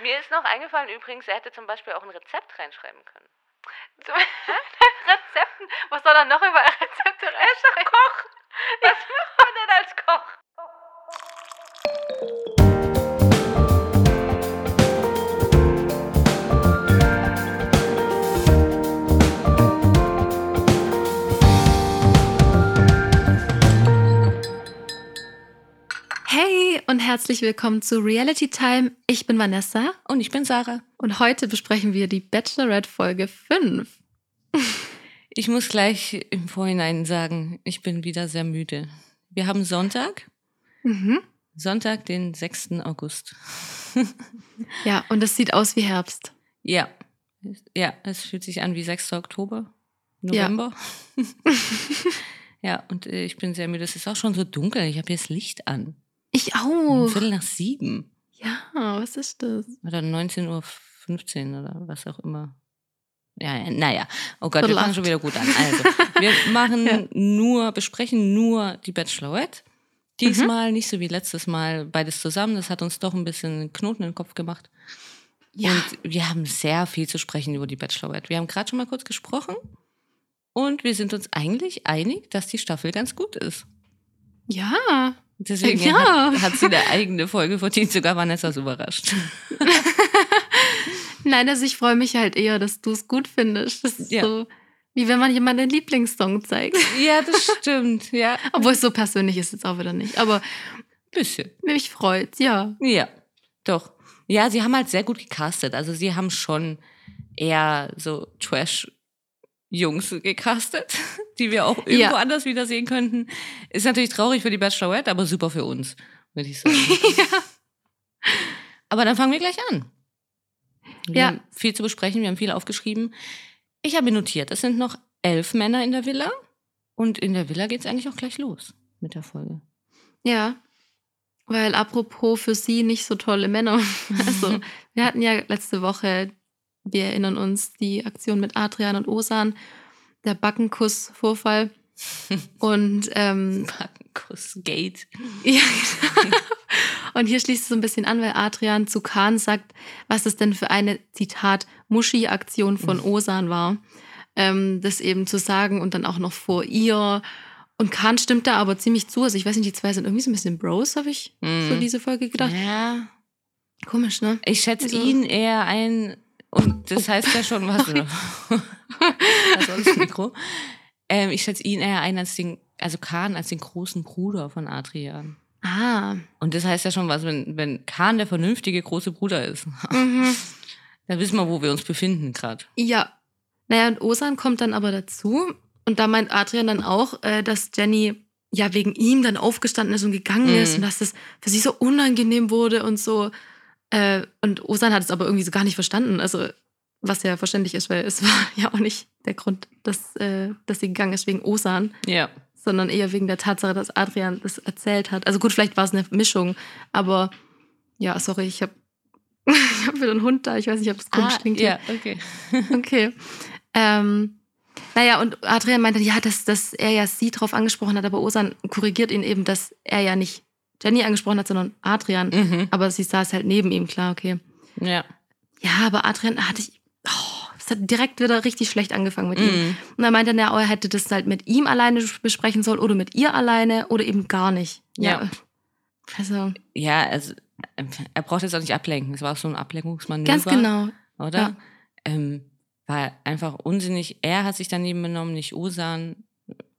Mir ist noch eingefallen übrigens, er hätte zum Beispiel auch ein Rezept reinschreiben können. Rezepten. Was soll er noch über Rezepte Er ist doch Koch. Was macht man denn als Koch? Und herzlich willkommen zu Reality Time. Ich bin Vanessa Und ich bin Sarah. und heute besprechen wir die Bachelorette Folge 5. Ich muss gleich im Vorhinein sagen, ich bin wieder sehr müde. Wir haben Sonntag, Mhm. Sonntag, den 6. August. Ja, und es sieht aus wie Herbst. Ja, ja, es fühlt sich an wie 6. Oktober, November. Ja, und äh, ich bin sehr müde. Es ist auch schon so dunkel. Ich habe das Licht an. Ich Um auch. Viertel nach sieben. Ja, was ist das? Oder 19.15 Uhr oder was auch immer. Ja, ja, naja. Oh Gott, wir fangen schon wieder gut an. Also, wir machen Ja. nur, besprechen nur die Bachelorette. Mhm. Diesmal nicht so wie letztes Mal beides zusammen. Das hat uns doch ein bisschen Knoten in den Kopf gemacht. Ja, Und wir haben sehr viel zu sprechen über die Bachelorette. Wir haben gerade schon mal kurz gesprochen. Und wir sind uns eigentlich einig, dass die Staffel ganz gut ist. ja. Deswegen Ja. hat, hat sie eine eigene Folge verdient. Sogar Vanessa ist überrascht. Nein, also ich freue mich halt eher, dass du es gut findest. Das ist Ja. so, wie wenn man jemanden den Lieblingssong zeigt. Ja, das stimmt. Ja, Obwohl es so persönlich ist jetzt auch wieder nicht. Aber bisschen. mich freut's, ja. Ja, doch. Ja, sie haben halt sehr gut gecastet. Also sie haben schon eher so Trash-Jungs gecastet, die wir auch irgendwo Ja. anders wiedersehen könnten. Ist natürlich traurig für die Bachelorette, aber super für uns, würde ich sagen. Aber dann fangen wir gleich an. Wir Ja. haben viel zu besprechen, wir haben viel aufgeschrieben. Ich habe notiert, es sind noch elf Männer in der Villa. Und in der Villa geht es eigentlich auch gleich los mit der Folge. Ja. Weil apropos für sie nicht so tolle Männer. Also, wir hatten ja letzte Woche, wir erinnern uns, die Aktion mit Adrian und Osan, der Backenkuss-Vorfall. Und ähm, Kuss Gate. Ja, genau. Und hier schließt es so ein bisschen an, weil Adrian zu Kahn sagt, was es denn für eine, Zitat, Muschi-Aktion von Osan war. Ähm, das eben zu sagen und dann auch noch vor ihr. Und Kahn stimmt da aber ziemlich zu. Also ich weiß nicht, die zwei sind irgendwie so ein bisschen Bros, habe ich so Mhm. diese Folge gedacht. Ja, Komisch, ne? Ich schätze Also- ihn eher ein, und das heißt ja schon was. War das Mikro? Ähm, ich schätze ihn eher ein als den, also Kahn als den großen Bruder von Adrian. Ah. Und das heißt ja schon was, wenn, wenn Kahn der vernünftige große Bruder ist. Mhm. Dann wissen wir, wo wir uns befinden gerade. Ja. Naja, und Osan kommt dann aber dazu. Und da meint Adrian dann auch, äh, dass Jenny ja wegen ihm dann aufgestanden ist und gegangen Mhm. ist und dass das für sie so unangenehm wurde und so. Äh, und Osan hat es aber irgendwie so gar nicht verstanden. Also, was ja verständlich ist, weil es war ja auch nicht der Grund, dass, äh, dass sie gegangen ist wegen Osan, Ja. sondern eher wegen der Tatsache, dass Adrian das erzählt hat. Also gut, vielleicht war es eine Mischung, aber ja, sorry, ich habe ich hab wieder einen Hund da. Ich weiß nicht, ob das komisch klingt. hier. ja, okay. Okay. Ähm, naja, und Adrian meinte, ja, dass, dass er ja sie drauf angesprochen hat, aber Osan korrigiert ihn eben, dass er ja nicht Jenny angesprochen hat, sondern Adrian. Mhm. Aber sie saß halt neben ihm, klar, okay. Ja. Ja, aber Adrian hatte ich. Oh, es hat direkt wieder richtig schlecht angefangen mit ihm. Mhm. Und dann meinte er, ja, er hätte das halt mit ihm alleine besprechen sollen oder mit ihr alleine oder eben gar nicht. Ja. Also, Ja, also er braucht jetzt auch nicht ablenken. Es war auch so ein Ablenkungsmanöver. ganz genau. oder? Ja. Ähm, war einfach unsinnig. Er hat sich daneben benommen, nicht Osan.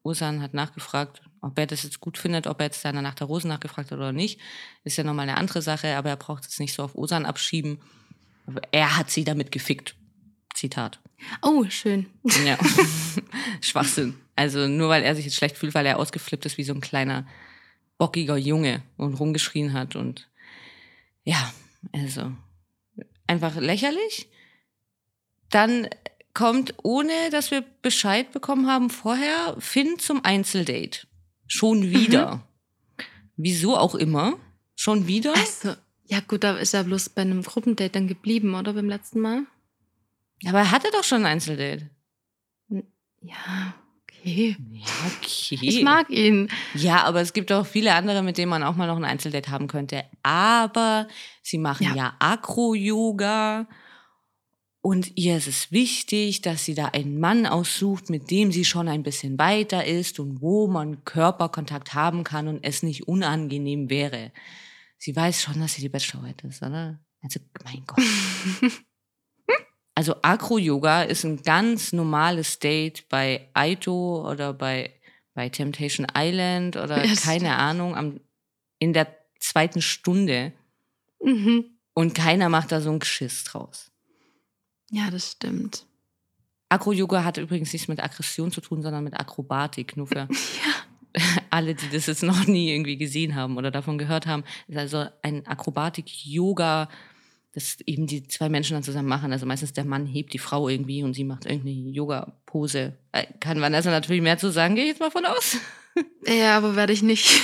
Osan hat nachgefragt, ob er das jetzt gut findet, ob er jetzt seiner nach der Rose nachgefragt hat oder nicht. Ist ja nochmal eine andere Sache, aber er braucht es nicht so auf Osan abschieben. Er hat sie damit gefickt. Zitat. Oh, schön. Ja. Schwachsinn. Also nur weil er sich jetzt schlecht fühlt, weil er ausgeflippt ist wie so ein kleiner, bockiger Junge und rumgeschrien hat und ja, also einfach lächerlich. Dann kommt, ohne dass wir Bescheid bekommen haben vorher, Finn zum Einzeldate. Schon wieder. Wieso auch immer. Schon wieder. Also, ja gut, da ist er bloß bei einem Gruppendate dann geblieben, oder beim letzten Mal? Aber er hatte doch schon ein Einzeldate. Ja, Okay. Ja, okay. Ich mag ihn. Ja, aber es gibt auch viele andere, mit denen man auch mal noch ein Einzeldate haben könnte. Aber sie machen Ja. ja, Akro-Yoga. Und ihr ist es wichtig, dass sie da einen Mann aussucht, mit dem sie schon ein bisschen weiter ist und wo man Körperkontakt haben kann und es nicht unangenehm wäre. Sie weiß schon, dass sie die Bachelorette ist, oder? Also, mein Gott. Also Acro-Yoga ist ein ganz normales Date bei Aito oder bei, bei Temptation Island oder das keine. Ahnung, am, in der zweiten Stunde. Mhm. Und keiner macht da so ein Geschiss draus. Ja, das stimmt. Acro-Yoga hat übrigens nichts mit Aggression zu tun, sondern mit Akrobatik. Nur für alle, die das jetzt noch nie irgendwie gesehen haben oder davon gehört haben. ist also ein Akrobatik-Yoga, das eben die zwei Menschen dann zusammen machen. Also meistens der Mann hebt die Frau irgendwie und sie macht irgendeine Yoga-Pose. Äh, Kann Vanessa natürlich mehr zu sagen, gehe ich jetzt mal von aus. Ja, aber werde ich nicht.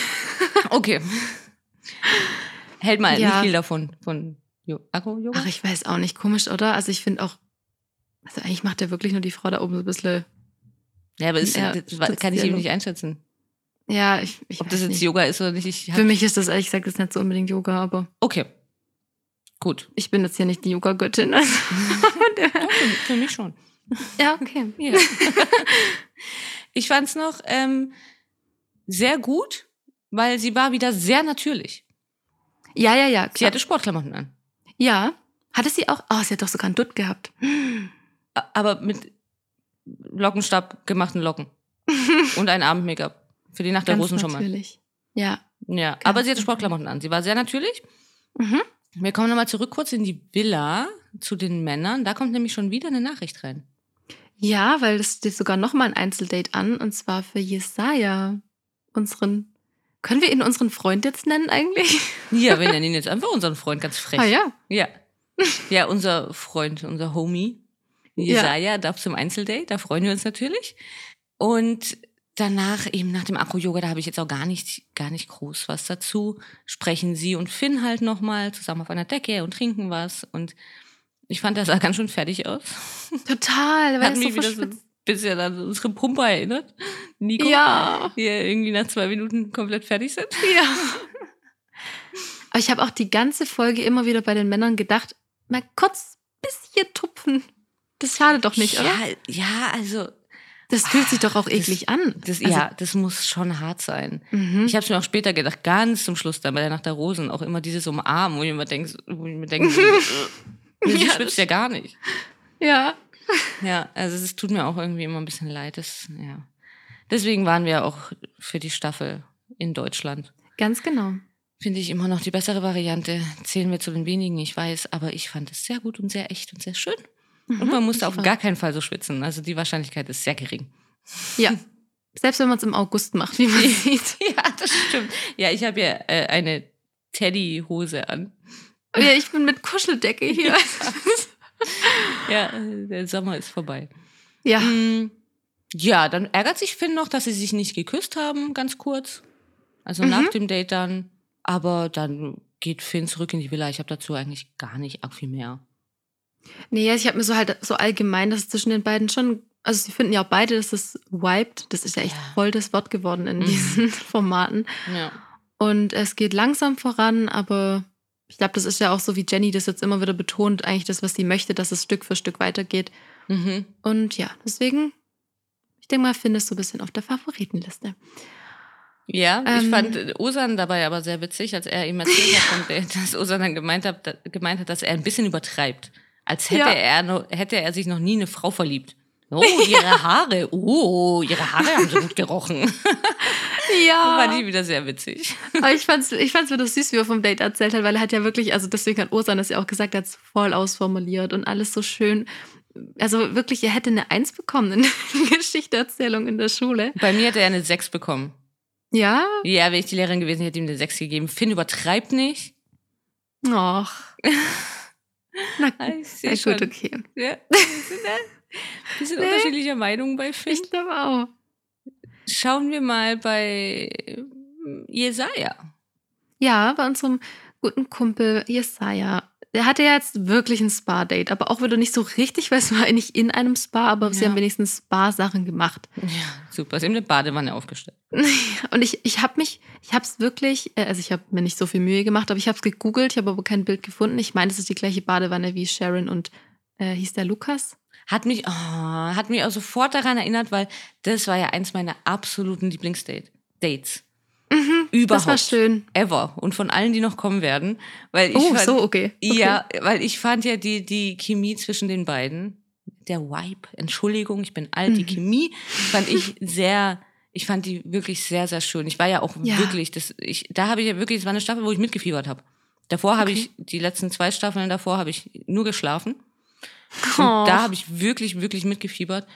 Okay. Hält mal Ja. nicht viel davon, von Akro-Yoga. Ach, ich weiß auch nicht. Komisch, oder? Also ich finde auch, also eigentlich macht ja wirklich nur die Frau da oben so ein bisschen, Ja, aber ist, Ja, das kann ich eben nicht einschätzen. ja, ich, ich Ob das jetzt nicht. Yoga ist oder nicht. Ich Für mich ist das ehrlich gesagt jetzt nicht so unbedingt Yoga, aber okay. Gut. ich bin jetzt hier nicht die Yoga-Göttin. Also. Für, mich schon. ja, okay. Ja. ich fand es noch ähm, sehr gut, weil sie war wieder sehr natürlich. Ja, ja, ja. Sie Klar. hatte Sportklamotten an. Ja. Hatte sie auch? Oh, sie hat doch sogar einen Dutt gehabt. Aber mit Lockenstab gemachten Locken. Und ein Abend-Make-up. Für die Nacht der Ganz Rosen schon mal. natürlich. Ja. Ja, Ganz aber sie hatte Sportklamotten an. Sie war sehr natürlich. Mhm. Wir kommen nochmal zurück kurz in die Villa zu den Männern. Da kommt nämlich schon wieder eine Nachricht rein. Ja, weil das steht sogar noch mal ein Einzeldate an und zwar für Jesaja, unseren. Können wir ihn unseren Freund jetzt nennen eigentlich? Ja, wir nennen ihn jetzt einfach unseren Freund, ganz frech. Ah ja. Ja. Ja, unser Freund, unser Homie, Jesaja, darf zum Einzeldate, da freuen wir uns natürlich. Und danach, eben nach dem Akro-Yoga, da habe ich jetzt auch gar nicht, gar nicht groß was dazu. Sprechen sie und Finn halt nochmal zusammen auf einer Decke und trinken was. Und ich fand, das sah ganz schön fertig aus. Total, weil Hat mich so wieder so. Bisschen an unsere Pumper erinnert. Nico, Ja. die ja irgendwie nach zwei Minuten komplett fertig sind. Ja. Aber ich habe auch die ganze Folge immer wieder bei den Männern gedacht, mal kurz bisschen tupfen. Das schadet doch nicht, ja, oder? Ja, also Das fühlt sich doch auch Das- eklig an. Das, Also- ja, das muss schon hart sein. Mhm. Ich habe es mir auch später gedacht, ganz zum Schluss dann bei der Nacht der Rosen, auch immer dieses Umarmen, wo ich mir denke, wo ich mir denke, sie Ja, schwitzt ja gar nicht. ja. Ja, also es tut mir auch irgendwie immer ein bisschen leid. Das, ja. Deswegen waren wir auch für die Staffel in Deutschland. Ganz genau. Finde ich immer noch die bessere Variante. Zählen wir zu den wenigen, ich weiß, aber ich fand es sehr gut und sehr echt und sehr schön. Und man musste auf Mhm. gar keinen Fall so schwitzen. Also die Wahrscheinlichkeit ist sehr gering. Ja. Selbst wenn man es im August macht, wie man sieht. Ja, das stimmt. Ja, ich habe ja äh, eine Teddyhose an. Oh ja, ich bin mit Kuscheldecke hier. Ja, äh, der Sommer ist vorbei. Ja. Mm, Ja, dann ärgert sich Finn noch, dass sie sich nicht geküsst haben, ganz kurz. Also Mhm. nach dem Date dann. Aber dann geht Finn zurück in die Villa. Ich habe dazu eigentlich gar nicht arg viel mehr. Nee, ich habe mir so halt so allgemein, dass es zwischen den beiden schon, also sie finden ja auch beide, dass es wiped. Das ist ja echt Ja. voll das Wort geworden in Mhm. diesen Formaten. Ja. Und es geht langsam voran, aber ich glaube, das ist ja auch so, wie Jenny das jetzt immer wieder betont, eigentlich das, was sie möchte, dass es Stück für Stück weitergeht. Mhm. Und ja, deswegen, ich denke mal, findest du ein bisschen auf der Favoritenliste. Ja, ich Ähm. fand äh, Osan dabei aber sehr witzig, als er ihm erzählt hat, von Date, dass Osan dann gemeint hat, gemeint hat, dass er ein bisschen übertreibt. Als hätte, Ja. er, hätte er sich noch nie eine Frau verliebt. Oh, ihre Haare. Oh, ihre Haare haben so gut gerochen. Fand ich wieder sehr witzig. Aber ich fand's, ich fand's wieder süß, wie er vom Date erzählt hat, weil er hat ja wirklich, also deswegen hat Ursan das ja auch gesagt, er hat es voll ausformuliert und alles so schön. Also wirklich, er hätte eine Eins bekommen in der Geschichteerzählung in der Schule. Bei mir hätte er eine 6 bekommen. Ja? Ja, wäre ich die Lehrerin gewesen, hätte ihm eine 6 gegeben. Finn übertreibt nicht. Och. Na, Ich na gut, okay. Ja, wir sind unterschiedlicher Meinung bei Finn. Ich glaube auch. Schauen wir mal bei ähm, Jesaja. Ja, bei unserem guten Kumpel Jesaja. er hatte ja jetzt wirklich ein Spa-Date, aber auch wieder nicht so richtig, weil es war eigentlich in einem Spa, aber ja. sie haben wenigstens Spa-Sachen gemacht. Ja, super. Sie haben eine Badewanne aufgestellt. Und ich, ich habe mich, ich habe es wirklich, äh, also ich habe mir nicht so viel Mühe gemacht, aber ich habe es gegoogelt, ich habe aber kein Bild gefunden. Ich meine, es ist die gleiche Badewanne wie Sharon und äh, hieß der Lukas? Hat mich, oh, hat mich auch sofort daran erinnert, weil das war ja eins meiner absoluten Lieblingsdates. Mhm, Überhaupt. Das war schön. Ever. Und von allen, die noch kommen werden. Weil ich oh, fand, so, okay. okay. Ja, weil ich fand ja die, die Chemie zwischen den beiden, der Vibe, Entschuldigung, ich bin alt, mhm. die Chemie fand ich sehr, ich fand die wirklich sehr, sehr schön. Ich war ja auch ja. wirklich, das, ich, da habe ich ja wirklich, es war eine Staffel, wo ich mitgefiebert habe. Davor habe okay. ich, die letzten zwei Staffeln davor habe ich nur geschlafen. Oh. Und da habe ich wirklich, wirklich mitgefiebert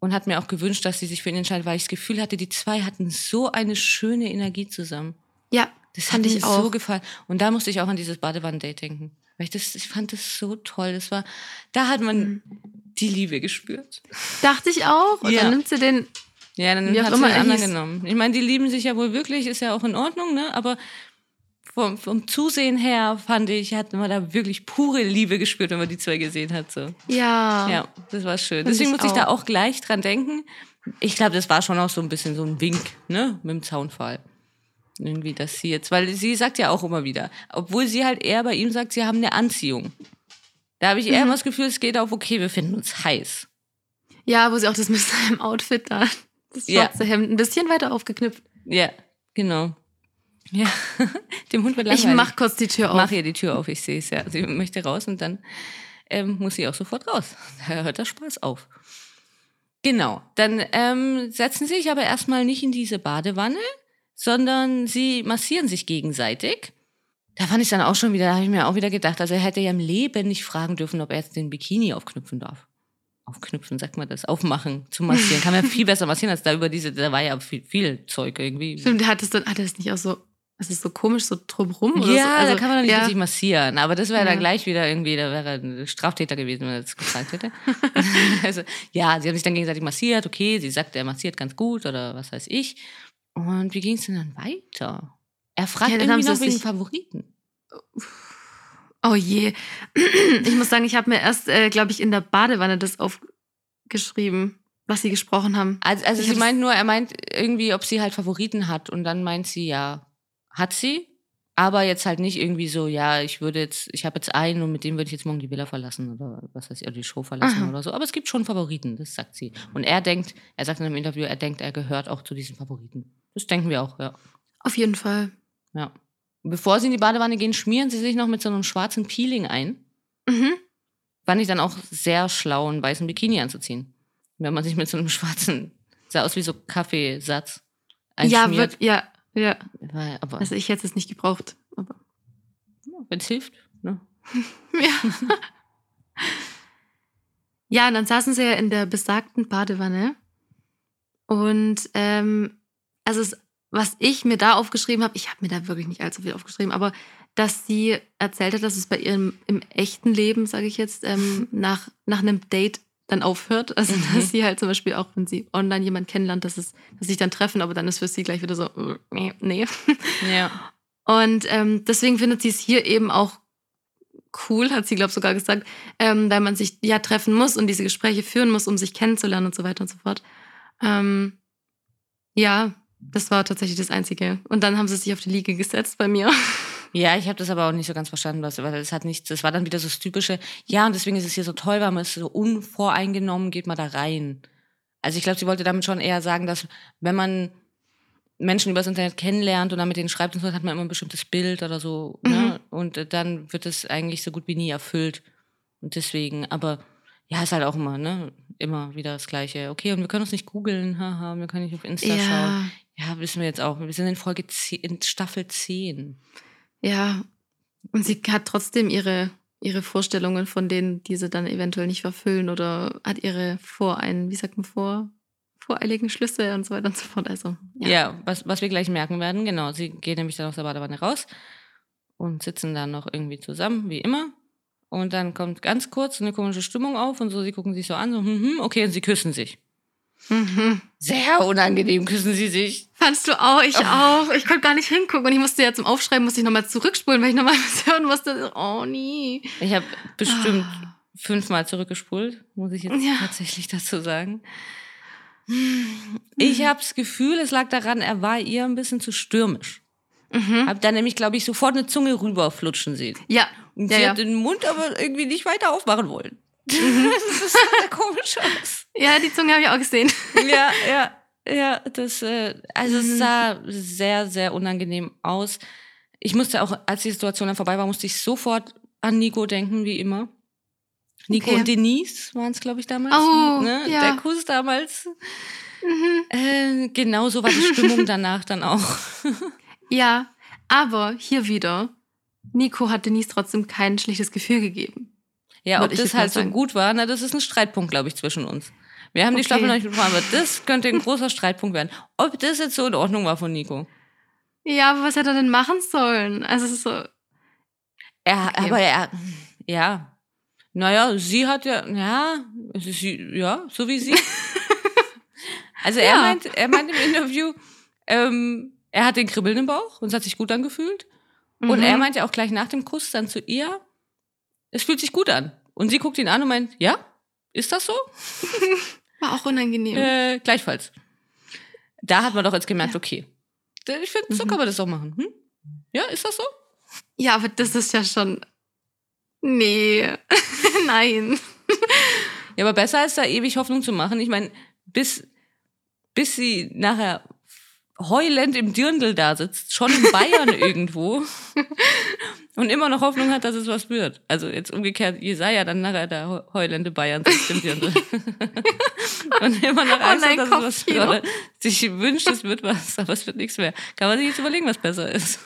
und hat mir auch gewünscht, dass sie sich für ihn entscheidet, weil ich das Gefühl hatte, die zwei hatten so eine schöne Energie zusammen. Ja, das hat mir auch. so gefallen. Und da musste ich auch an dieses Badewannen-Date denken. Weil ich das, ich fand das so toll. Das war, da hat man mhm. die Liebe gespürt. Dachte ich auch. Und ja. dann nimmt sie den. Ja, dann hat sie den anderen genommen. Ich meine, die lieben sich ja wohl wirklich, ist ja auch in Ordnung, ne? Aber vom, vom Zusehen her fand ich, hat man da wirklich pure Liebe gespürt, wenn man die zwei gesehen hat. So. Ja. Ja, das war schön. Deswegen muss ich da auch gleich dran denken. Ich glaube, das war schon auch so ein bisschen so ein Wink, ne, mit dem Zaunfall. Irgendwie, dass sie jetzt, weil sie sagt ja auch immer wieder, obwohl sie halt eher bei ihm sagt, sie haben eine Anziehung. Da habe ich eher mhm. das Gefühl, es geht auf, okay, wir finden uns heiß. Ja, wo sie auch das mit seinem Outfit da, das schwarze ja. Hemd ein bisschen weiter aufgeknüpft. Ja, genau. Ja, dem Hund wird langweilig. Ich mach kurz die Tür auf. Mach ihr die Tür auf, ich sehe es ja. Sie möchte raus und dann ähm, muss sie auch sofort raus. Da hört der Spaß auf. Genau, dann ähm, setzen sie sich aber erstmal nicht in diese Badewanne, sondern sie massieren sich gegenseitig. Da fand ich dann auch schon wieder, da habe ich mir auch wieder gedacht, also er hätte ja im Leben nicht fragen dürfen, ob er jetzt den Bikini aufknüpfen darf. Aufknüpfen, sagt man das, aufmachen, zu massieren. Kann man viel besser massieren als da über diese, da war ja viel, viel Zeug irgendwie. Stimmt, hat es dann, hat es nicht auch so es ist so komisch, so drumrum. Ja, so. also, da kann man doch nicht ja. richtig massieren. Aber das wäre ja. dann gleich wieder irgendwie, da wäre ein Straftäter gewesen, wenn er das gefragt hätte. also, ja, sie haben sich dann gegenseitig massiert. Okay, sie sagt, er massiert ganz gut oder was weiß ich. Und wie ging es denn dann weiter? Er fragt ja, irgendwie noch wegen Favoriten. Oh je. Ich muss sagen, ich habe mir erst, äh, glaube ich, in der Badewanne das aufgeschrieben, was sie gesprochen haben. Also, also sie meint nur, er meint irgendwie, ob sie halt Favoriten hat. Und dann meint sie ja hat sie, aber jetzt halt nicht irgendwie so, ja, ich würde jetzt, ich habe jetzt einen und mit dem würde ich jetzt morgen die Villa verlassen oder was weiß ich, oder die Show verlassen Aha. oder so. Aber es gibt schon Favoriten, das sagt sie. Und er denkt, er sagt in einem Interview, er denkt, er gehört auch zu diesen Favoriten. Das denken wir auch, ja. Auf jeden Fall. Ja. bevor sie in die Badewanne gehen, schmieren sie sich noch mit so einem schwarzen Peeling ein. Mhm. Fand ich dann auch sehr schlau, einen weißen Bikini anzuziehen. Wenn man sich mit so einem schwarzen, sah aus wie so Kaffeesatz einschmiert. Ja, wird, ja, ja. Aber also ich hätte es nicht gebraucht. Aber wenn es hilft, ne? ja. ja, und dann saßen sie ja in der besagten Badewanne. Und ähm, also es, was ich mir da aufgeschrieben habe, ich habe mir da wirklich nicht allzu viel aufgeschrieben, aber dass sie erzählt hat, dass es bei ihrem im echten Leben, sage ich jetzt, ähm, nach, nach einem Date dann aufhört. Also mhm. dass sie halt zum Beispiel auch, wenn sie online jemanden kennenlernt, dass es, dass sie sich dann treffen, aber dann ist für sie gleich wieder so, nee, nee. Ja. Und ähm, deswegen findet sie es hier eben auch cool, hat sie, glaube ich, sogar gesagt, ähm, weil man sich ja treffen muss und diese Gespräche führen muss, um sich kennenzulernen und so weiter und so fort. Ähm, ja, das war tatsächlich das Einzige. Und dann haben sie sich auf die Liege gesetzt bei mir. Ja, ich habe das aber auch nicht so ganz verstanden, was, weil es hat nichts, das war dann wieder so das typische, ja, und deswegen ist es hier so toll, weil man ist so unvoreingenommen, geht man da rein. Also ich glaube, sie wollte damit schon eher sagen, dass wenn man Menschen übers Internet kennenlernt und dann mit denen schreibt und so, hat man immer ein bestimmtes Bild oder so, ne? mhm. ne? Und dann wird es eigentlich so gut wie nie erfüllt. Und deswegen, aber ja, ist halt auch immer, ne? Immer wieder das Gleiche. Okay, und wir können uns nicht googeln, haha, wir können nicht auf Insta ja. schauen. Ja, wissen wir jetzt auch. Wir sind in Folge 10, in Staffel 10. Ja, und sie hat trotzdem ihre, ihre Vorstellungen von denen, die sie dann eventuell nicht verfüllen oder hat ihre Vorein, wie sagt man vor, voreiligen Schlüsse und so weiter und so fort. Also, ja, ja was, was wir gleich merken werden, genau. Sie gehen nämlich dann aus der Badewanne raus und sitzen dann noch irgendwie zusammen, wie immer. Und dann kommt ganz kurz eine komische Stimmung auf und so, sie gucken sich so an, so, hm, hm, okay, und sie küssen sich. Mhm. Sehr unangenehm küssen sie sich. Fandst du auch? Ich auch. Ich konnte gar nicht hingucken. Und ich musste ja zum Aufschreiben, musste ich nochmal zurückspulen, weil ich nochmal was hören musste. Oh, nie. Ich habe bestimmt Ah. fünfmal zurückgespult, muss ich jetzt Ja. tatsächlich dazu sagen. Ich habe das Gefühl, es lag daran, er war ihr ein bisschen zu stürmisch. Mhm. Hab dann nämlich, glaube ich, sofort eine Zunge rüberflutschen sehen. Ja. Und Ja, sie ja. hat den Mund aber irgendwie nicht weiter aufmachen wollen. Mhm. das sah sehr komisch aus. Ja, die Zunge habe ich auch gesehen. Ja, ja, ja, das, äh, also Mhm. es sah sehr, sehr unangenehm aus. Ich musste auch, als die Situation dann vorbei war, musste ich sofort an Nico denken, wie immer. Nico Okay. und Denise waren es, glaube ich, damals. Oh, ne? ja. Der Kuss damals. Mhm. Äh, genau so war die Stimmung danach dann auch. Ja, aber hier wieder. Nico hat Denise trotzdem kein schlechtes Gefühl gegeben. Ja, ob das halt so sagen. gut war, na, das ist ein Streitpunkt, glaube ich, zwischen uns. Wir haben die Okay. Staffel noch nicht besprochen, aber das könnte ein großer Streitpunkt werden. Ob das jetzt so in Ordnung war von Nico. Ja, aber was hätte er denn machen sollen? Also es ist so. Er, Okay. aber er, ja. Naja, sie hat ja, ja, sie, ja, so wie sie. also er Ja. meint, er meint im Interview, ähm, er hat den Kribbeln im Bauch und es hat sich gut angefühlt. Und Mhm. er meint ja auch gleich nach dem Kuss dann zu ihr, es fühlt sich gut an. Und sie guckt ihn an und meint, ja, ist das so? War auch unangenehm. Äh, gleichfalls. Da hat man doch jetzt gemerkt, okay. Ich finde, so Mhm. kann man das doch machen. Hm? Ja, ist das so? Ja, aber das ist ja schon. Nee. Nein. Ja, aber besser als da ewig Hoffnung zu machen. Ich meine, bis, bis sie nachher heulend im Dirndl da sitzt, schon in Bayern irgendwo und immer noch Hoffnung hat, dass es was wird. Also jetzt umgekehrt, Jesaja dann nachher der heu- heulende Bayern sitzt im Dirndl. und immer noch Angst nein, hat, dass es was wird. Oder sich wünscht, es wird was, aber es wird nichts mehr. Kann man sich jetzt überlegen, was besser ist.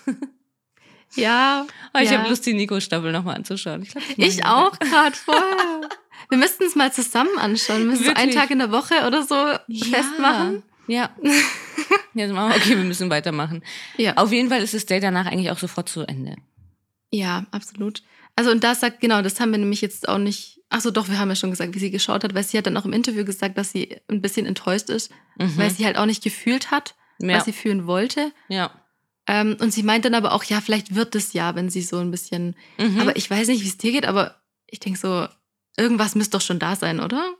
Ja. Aber ich ja. habe Lust, die Nico-Staffel nochmal anzuschauen. Ich, glaub, Ich wir. auch gerade vorher. Wir müssten es mal zusammen anschauen. Wir müssen so einen? Tag in der Woche oder so festmachen. Ja. Jetzt machen wir, okay, wir müssen weitermachen. Ja. Auf jeden Fall ist das Date danach eigentlich auch sofort zu Ende. Ja, absolut. Also und da sagt, genau, das haben wir nämlich jetzt auch nicht. Ach so, doch, wir haben ja schon gesagt, wie sie geschaut hat, weil sie hat dann auch im Interview gesagt, dass sie ein bisschen enttäuscht ist, Mhm. weil sie halt auch nicht gefühlt hat, ja. was sie fühlen wollte. ja. Ähm, und sie meint dann aber auch, ja, vielleicht wird es ja, wenn sie so ein bisschen. Mhm. Aber ich weiß nicht, wie es dir geht, aber ich denke so, irgendwas müsste doch schon da sein, oder?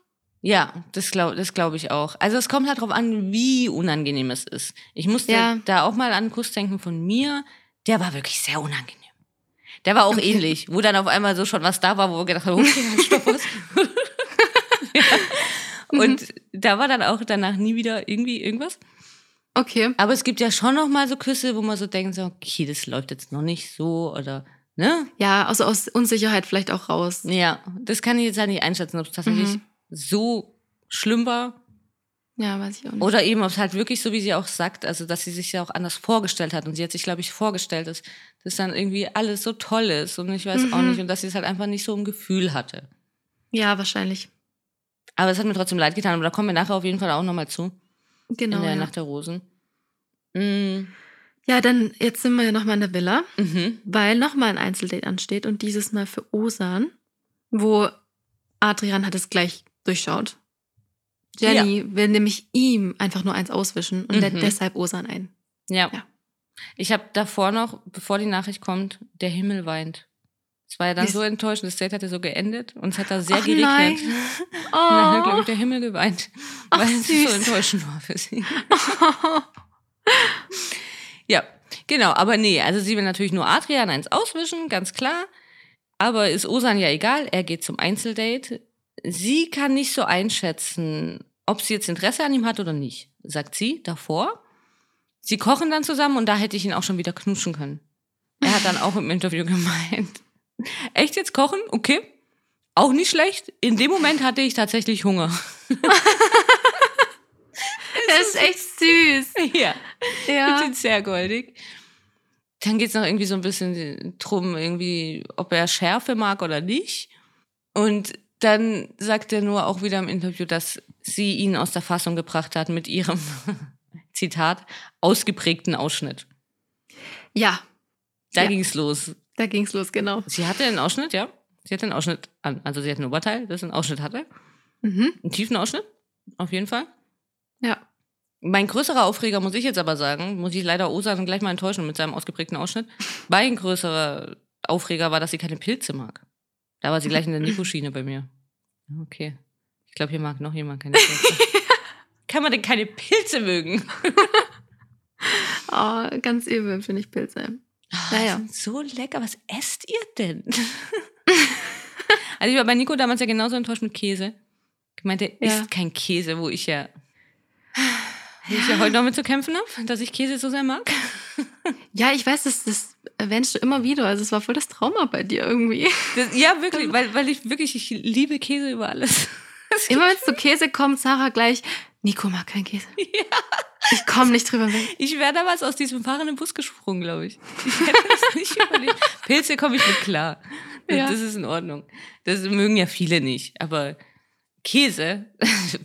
Ja, das glaube das glaub ich auch. Also es kommt halt drauf an, wie unangenehm es ist. Ich musste Ja. da auch mal an einen Kuss denken von mir. Der war wirklich sehr unangenehm. Der war auch Okay. ähnlich, wo dann auf einmal so schon was da war, wo wir gedacht haben, okay, halt, stopp was. ja. Und da war dann auch danach nie wieder irgendwie irgendwas. Okay. Aber es gibt ja schon noch mal so Küsse, wo man so denkt, so, okay, das läuft jetzt noch nicht so oder, ne? Ja, also aus Unsicherheit vielleicht auch raus. Ja, das kann ich jetzt halt nicht einschätzen, ob es tatsächlich Mhm. So schlimm war Ja, weiß ich auch nicht. oder eben, ob es halt wirklich so, wie sie auch sagt, also dass sie sich ja auch anders vorgestellt hat und sie hat sich, glaube ich, vorgestellt, dass das dann irgendwie alles so toll ist und ich weiß auch Mhm. nicht und dass sie es halt einfach nicht so im Gefühl hatte. Ja, wahrscheinlich. Aber es hat mir trotzdem leid getan, aber da kommen wir nachher auf jeden Fall auch noch mal zu, Genau. in der ja. Nacht der Rosen. Mhm. ja, dann jetzt sind wir ja nochmal in der Villa, Mhm. weil nochmal ein Einzeldate ansteht und dieses Mal für Osan, wo Adrian hat es gleich durchschaut. Jenny will nämlich ihm einfach nur eins auswischen und lädt Mhm. deshalb Osan ein. Ja. Ja. Ich habe davor noch, bevor die Nachricht kommt, der Himmel weint. Es war ja dann Wie- so enttäuschend, das Date hatte so geendet und es hat da sehr Ach, geregnet. nein. Und dann hat, glaube Oh. ich, der Himmel geweint, Ach, weil es so süß. enttäuschend war für sie. Ja, genau, aber nee, also sie will natürlich nur Adrian eins auswischen, ganz klar. Aber ist Osan ja egal, er geht zum Einzeldate. Sie kann nicht so einschätzen, ob sie jetzt Interesse an ihm hat oder nicht, sagt sie davor. Sie kochen dann zusammen und da hätte ich ihn auch schon wieder knutschen können. Er hat dann auch im Interview gemeint. Echt jetzt kochen? Okay. Auch nicht schlecht. In dem Moment hatte ich tatsächlich Hunger. Er ist echt süß. ja. Ich Ja. finde sehr goldig. Dann geht's noch irgendwie so ein bisschen drum, irgendwie, ob er Schärfe mag oder nicht. Und dann sagt er nur auch wieder im Interview, dass sie ihn aus der Fassung gebracht hat mit ihrem, Zitat, ausgeprägten Ausschnitt. Ja, Da Ja. ging's los. da ging's los, genau. Sie hatte einen Ausschnitt, ja. Sie hatte einen Ausschnitt an. Also sie hatte ein Oberteil, das einen Ausschnitt hatte. Mhm. Einen tiefen Ausschnitt, auf jeden Fall. Ja. Mein größerer Aufreger, muss ich jetzt aber sagen, muss ich leider Osan gleich mal enttäuschen mit seinem ausgeprägten Ausschnitt. Mein größerer Aufreger war, dass sie keine Pilze mag. Da war sie gleich in der Nikoschiene bei mir. Okay. Ich glaube, hier mag noch jemand keine Pilze. Kann man denn keine Pilze mögen? Oh, ganz übel finde ich Pilze. Ah, Naja. so lecker. Was esst ihr denn? also ich war bei Nico damals ja genauso enttäuscht mit Käse. Ich meinte, er Ja. isst kein Käse, wo ich ja, wo ich ja heute noch mit zu kämpfen habe, dass ich Käse so sehr mag. Ja, ich weiß, das, das erwähnst du immer wieder. Also es war voll das Trauma bei dir irgendwie. Das, ja, wirklich, weil, weil ich wirklich, ich liebe Käse über alles. Immer wenn es zu Käse kommt, Sarah gleich, Nico mag keinen Käse. Ich komme nicht drüber weg. Ich wäre damals aus diesem fahrenden Bus gesprungen, glaube ich. Ich hätte das nicht überlebt. Pilze komme ich mit klar. Das, Ja. das ist in Ordnung. Das mögen ja viele nicht. Aber Käse,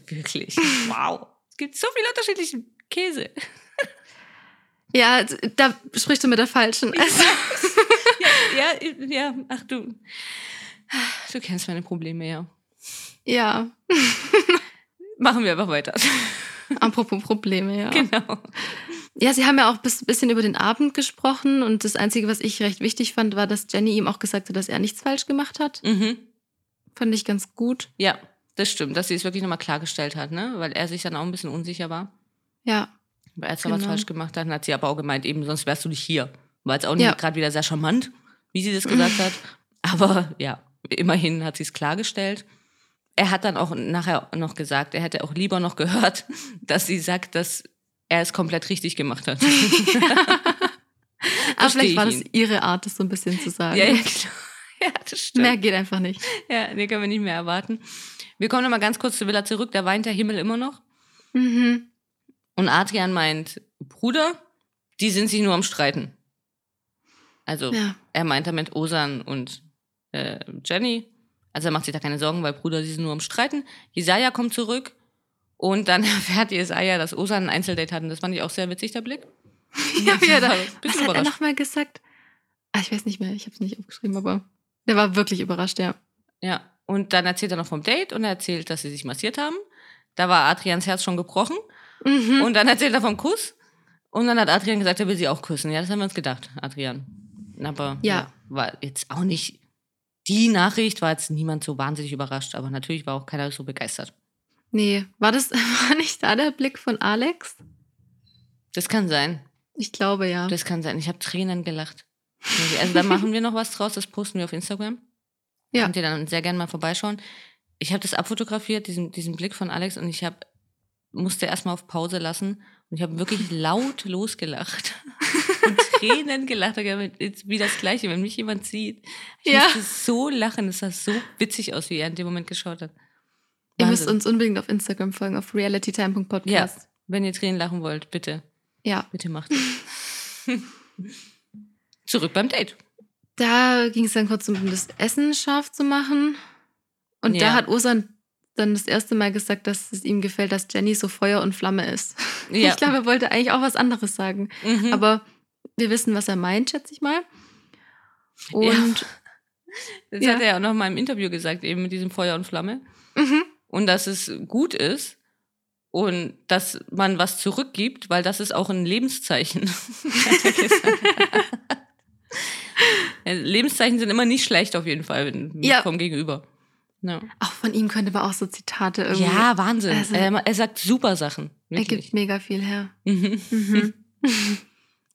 wirklich, wow. Es gibt so viele unterschiedliche Käse. Ja, da sprichst du mit der Falschen. Also, Ja, ja, ach du. Du kennst meine Probleme, ja. ja, Machen wir einfach weiter. apropos Probleme, ja. Genau. Ja, sie haben ja auch ein bis, bisschen über den Abend gesprochen und das Einzige, was ich recht wichtig fand, war, dass Jenny ihm auch gesagt hat, dass er nichts falsch gemacht hat. Mhm. Fand ich ganz gut. Ja, das stimmt, dass sie es wirklich nochmal klargestellt hat, ne? Weil er sich dann auch ein bisschen unsicher war. Ja, Weil er zwar was Genau. falsch gemacht hat, dann hat sie aber auch gemeint, eben, sonst wärst du nicht hier. War jetzt auch nicht Ja. gerade wieder sehr charmant, wie sie das gesagt hat. Aber ja, immerhin hat sie es klargestellt. Er hat dann auch nachher noch gesagt, er hätte auch lieber noch gehört, dass sie sagt, dass er es komplett richtig gemacht hat. aber vielleicht war das ihre Art, das so ein bisschen zu sagen. ja, ja, genau. Ja, das stimmt. Mehr geht einfach nicht. Ja, nee, können wir nicht mehr erwarten. Wir kommen nochmal ganz kurz zur Villa zurück. Da weint der Himmel immer noch. Mhm. Und Adrian meint, Bruder, die sind sich nur am Streiten. Also Ja. er meint damit Osan und äh, Jenny. Also er macht sich da keine Sorgen, weil Bruder, sie sind nur am Streiten. Jesaja kommt zurück und dann erfährt Jesaja, dass Osan ein Einzeldate hat. Und das fand ich auch sehr witzig, der Blick. Ja, wie er da, was hat er nochmal gesagt? Ah, ich weiß nicht mehr, ich habe es nicht aufgeschrieben, aber der war wirklich überrascht, ja. Ja, und dann erzählt er noch vom Date und er erzählt, dass sie sich massiert haben. Da war Adrians Herz schon gebrochen. Mhm. Und dann erzählt er vom Kuss. Und dann hat Adrian gesagt, er will sie auch küssen. Ja, das haben wir uns gedacht, Adrian. Aber Ja. war jetzt auch nicht. Die Nachricht war jetzt niemand so wahnsinnig überrascht, aber natürlich war auch keiner so begeistert. Nee, war das war nicht da der Blick von Alex? Das kann sein. Ich glaube ja. Das kann sein. Ich habe Tränen gelacht. Also da machen wir noch was draus, das posten wir auf Instagram. Ja. Könnt ihr dann sehr gerne mal vorbeischauen. Ich habe das abfotografiert, diesen, diesen Blick von Alex, und ich hab, musste erstmal auf Pause lassen. Und ich habe wirklich laut losgelacht. und Tränen gelacht. Jetzt Wie das Gleiche, wenn mich jemand sieht. Ich Ja. musste so lachen. Es sah so witzig aus, wie er in dem Moment geschaut hat. Ihr müsst Wahnsinn. uns unbedingt auf Instagram folgen, auf Ja, realitytime.podcast. wenn ihr Tränen lachen wollt, bitte. Ja. Bitte macht es. Zurück beim Date. Da ging es dann kurz um das Essen scharf zu machen. Und Ja. da hat Osan dann das erste Mal gesagt, dass es ihm gefällt, dass Jenny so Feuer und Flamme ist. Ja. Ich glaube, er wollte eigentlich auch was anderes sagen. Mhm. Aber wir wissen, was er meint, schätze ich mal. Und Das Ja. hat er ja auch noch mal im Interview gesagt, eben mit diesem Feuer und Flamme. mhm. Und dass es gut ist und dass man was zurückgibt, weil das ist auch ein Lebenszeichen. er Lebenszeichen sind immer nicht schlecht auf jeden Fall wenn- Ja. vom Gegenüber. Ja, auch von ihm könnte man auch so Zitate irgendwie. ja Wahnsinn. Also- er, er sagt super Sachen. er Wirklich. gibt mega viel her. Mhm. Mhm.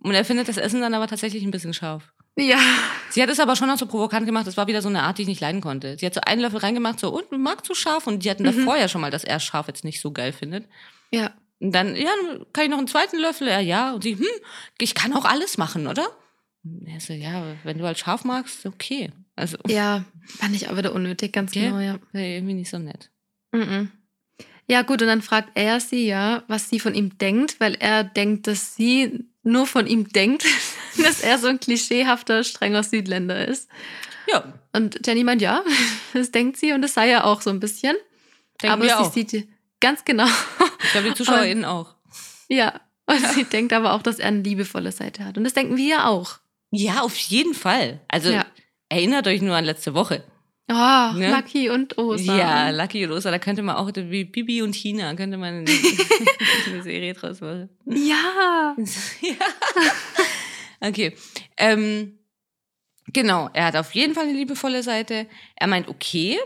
Und er findet das Essen dann aber tatsächlich ein bisschen scharf. ja. Sie hat es aber schon auch so provokant gemacht. Das war wieder so eine Art, die ich nicht leiden konnte. Sie hat so einen Löffel reingemacht, so, und magst du scharf? Und die hatten Mhm. davor ja schon mal, dass er scharf jetzt nicht so geil findet. Ja. Und dann, ja, kann ich noch einen zweiten Löffel? Ja, ja. Und sie, hm, ich kann auch alles machen, oder? Er so, ja, wenn du halt scharf magst, okay. Also, Ja, fand ich auch wieder unnötig, ganz Gell? genau, ja. äh, irgendwie nicht so nett. Mhm. Ja, gut, und dann fragt er sie ja, was sie von ihm denkt, weil er denkt, dass sie nur von ihm denkt, dass er so ein klischeehafter, strenger Südländer ist. Ja, Und Jenny meint, ja, das denkt sie und das sei ja auch so ein bisschen. denken aber sie auch. sieht ganz genau. Ich glaube, die ZuschauerInnen auch. ja. Und sie denkt aber auch, dass er eine liebevolle Seite hat. Und das denken wir ja auch. Ja, auf jeden Fall. Also, Ja. erinnert euch nur an letzte Woche. Oh, Ne? Lucky und Osa. Ja, Lucky und Osa, da könnte man auch wie Bibi und Tina, könnte man eine Serie draus machen. Ja. ja. Okay. Ähm, genau, er hat auf jeden Fall eine liebevolle Seite. Er meint, okay,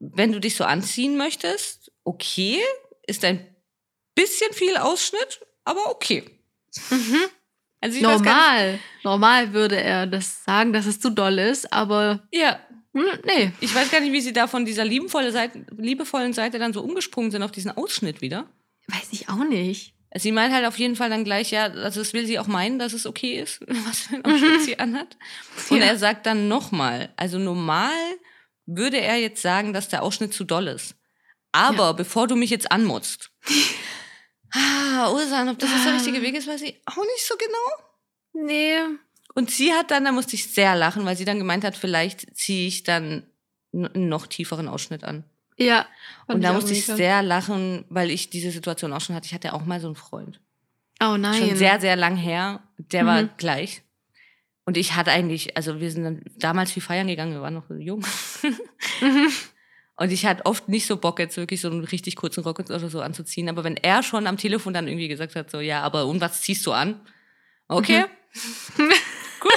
wenn du dich so anziehen möchtest, okay, ist ein bisschen viel Ausschnitt, aber okay. Mhm. Also Normal. Normal würde er das sagen, dass es zu doll ist, aber ja, hm, nee. ich weiß gar nicht, wie sie da von dieser liebevolle Seite, liebevollen Seite dann so umgesprungen sind auf diesen Ausschnitt wieder. Weiß ich auch nicht. Sie meint halt auf jeden Fall dann gleich, ja, also das will sie auch meinen, dass es okay ist, was für ein Ausschnitt sie anhat. Und Ja. er sagt dann nochmal, also normal würde er jetzt sagen, dass der Ausschnitt zu doll ist. Aber Ja. bevor du mich jetzt anmutzt. Ah, Ursan, ob das jetzt der Ah. richtige Weg ist, weiß ich auch nicht so genau. Nee. Und sie hat dann, da musste ich sehr lachen, weil sie dann gemeint hat, vielleicht ziehe ich dann einen noch tieferen Ausschnitt an. Ja. Und da musste ich sehr lachen, weil ich diese Situation auch schon hatte. Ich hatte auch mal so einen Freund. Oh nein. schon sehr, sehr lang her. Der war Mhm. gleich. Und ich hatte eigentlich, also wir sind dann damals viel feiern gegangen, wir waren noch jung. Mhm. Und ich hatte oft nicht so Bock, jetzt wirklich so einen richtig kurzen Rock oder so anzuziehen. Aber wenn er schon am Telefon dann irgendwie gesagt hat, so, ja, aber und was ziehst du an? Okay, Mhm. gut.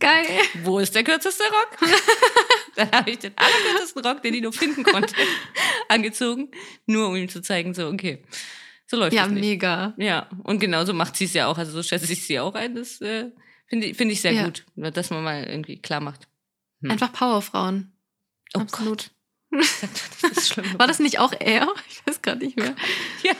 Geil. Wo ist der kürzeste Rock? dann habe ich den allerkürzesten Rock, den ich nur finden konnte, angezogen. Nur um ihm zu zeigen, so, okay, so läuft Ja, das nicht. mega. Ja, und genauso macht sie es ja auch. Also so schätze ich sie auch ein. Das äh, finde ich, finde ich sehr Ja. gut, dass man mal irgendwie klar macht. Hm. Einfach Powerfrauen. Oh Absolut. Gott, das ist schlimm. War das nicht auch er? Ich weiß gerade nicht mehr. Ja.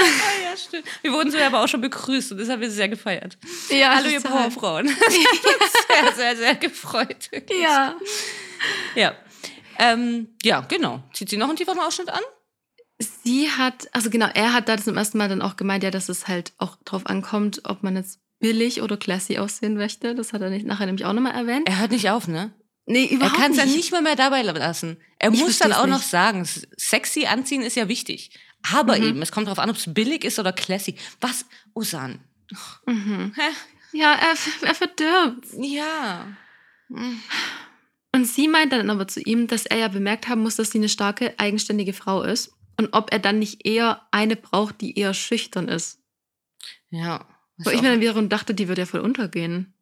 Ah, ja, stimmt. Wir wurden so aber auch schon begrüßt und das haben wir sehr gefeiert. Ja, Hallo, ihr. Powerfrauen. Das hat uns sehr, sehr, sehr gefreut. Ja. Ja. Ähm, ja, genau. Zieht sie noch einen tieferen Ausschnitt an? Sie hat, also genau, er hat da zum ersten Mal dann auch gemeint, ja, dass es halt auch drauf ankommt, ob man jetzt billig oder classy aussehen möchte. Das hat er nicht, nachher nämlich auch nochmal erwähnt. Er hört nicht auf, ne? Nee, Er überhaupt kann es nicht. ja nicht mal mehr dabei lassen. Er Ich muss dann auch noch sagen, sexy anziehen ist ja wichtig. Aber Mhm. eben, es kommt darauf an, ob es billig ist oder classy. Was? Osan. Mhm. Ja, er, er verdirbt. Ja. Und sie meint dann aber zu ihm, dass er ja bemerkt haben muss, dass sie eine starke, eigenständige Frau ist. Und ob er dann nicht eher eine braucht, die eher schüchtern ist. Ja. Wo ich mir dann wiederum dachte, die wird ja voll untergehen.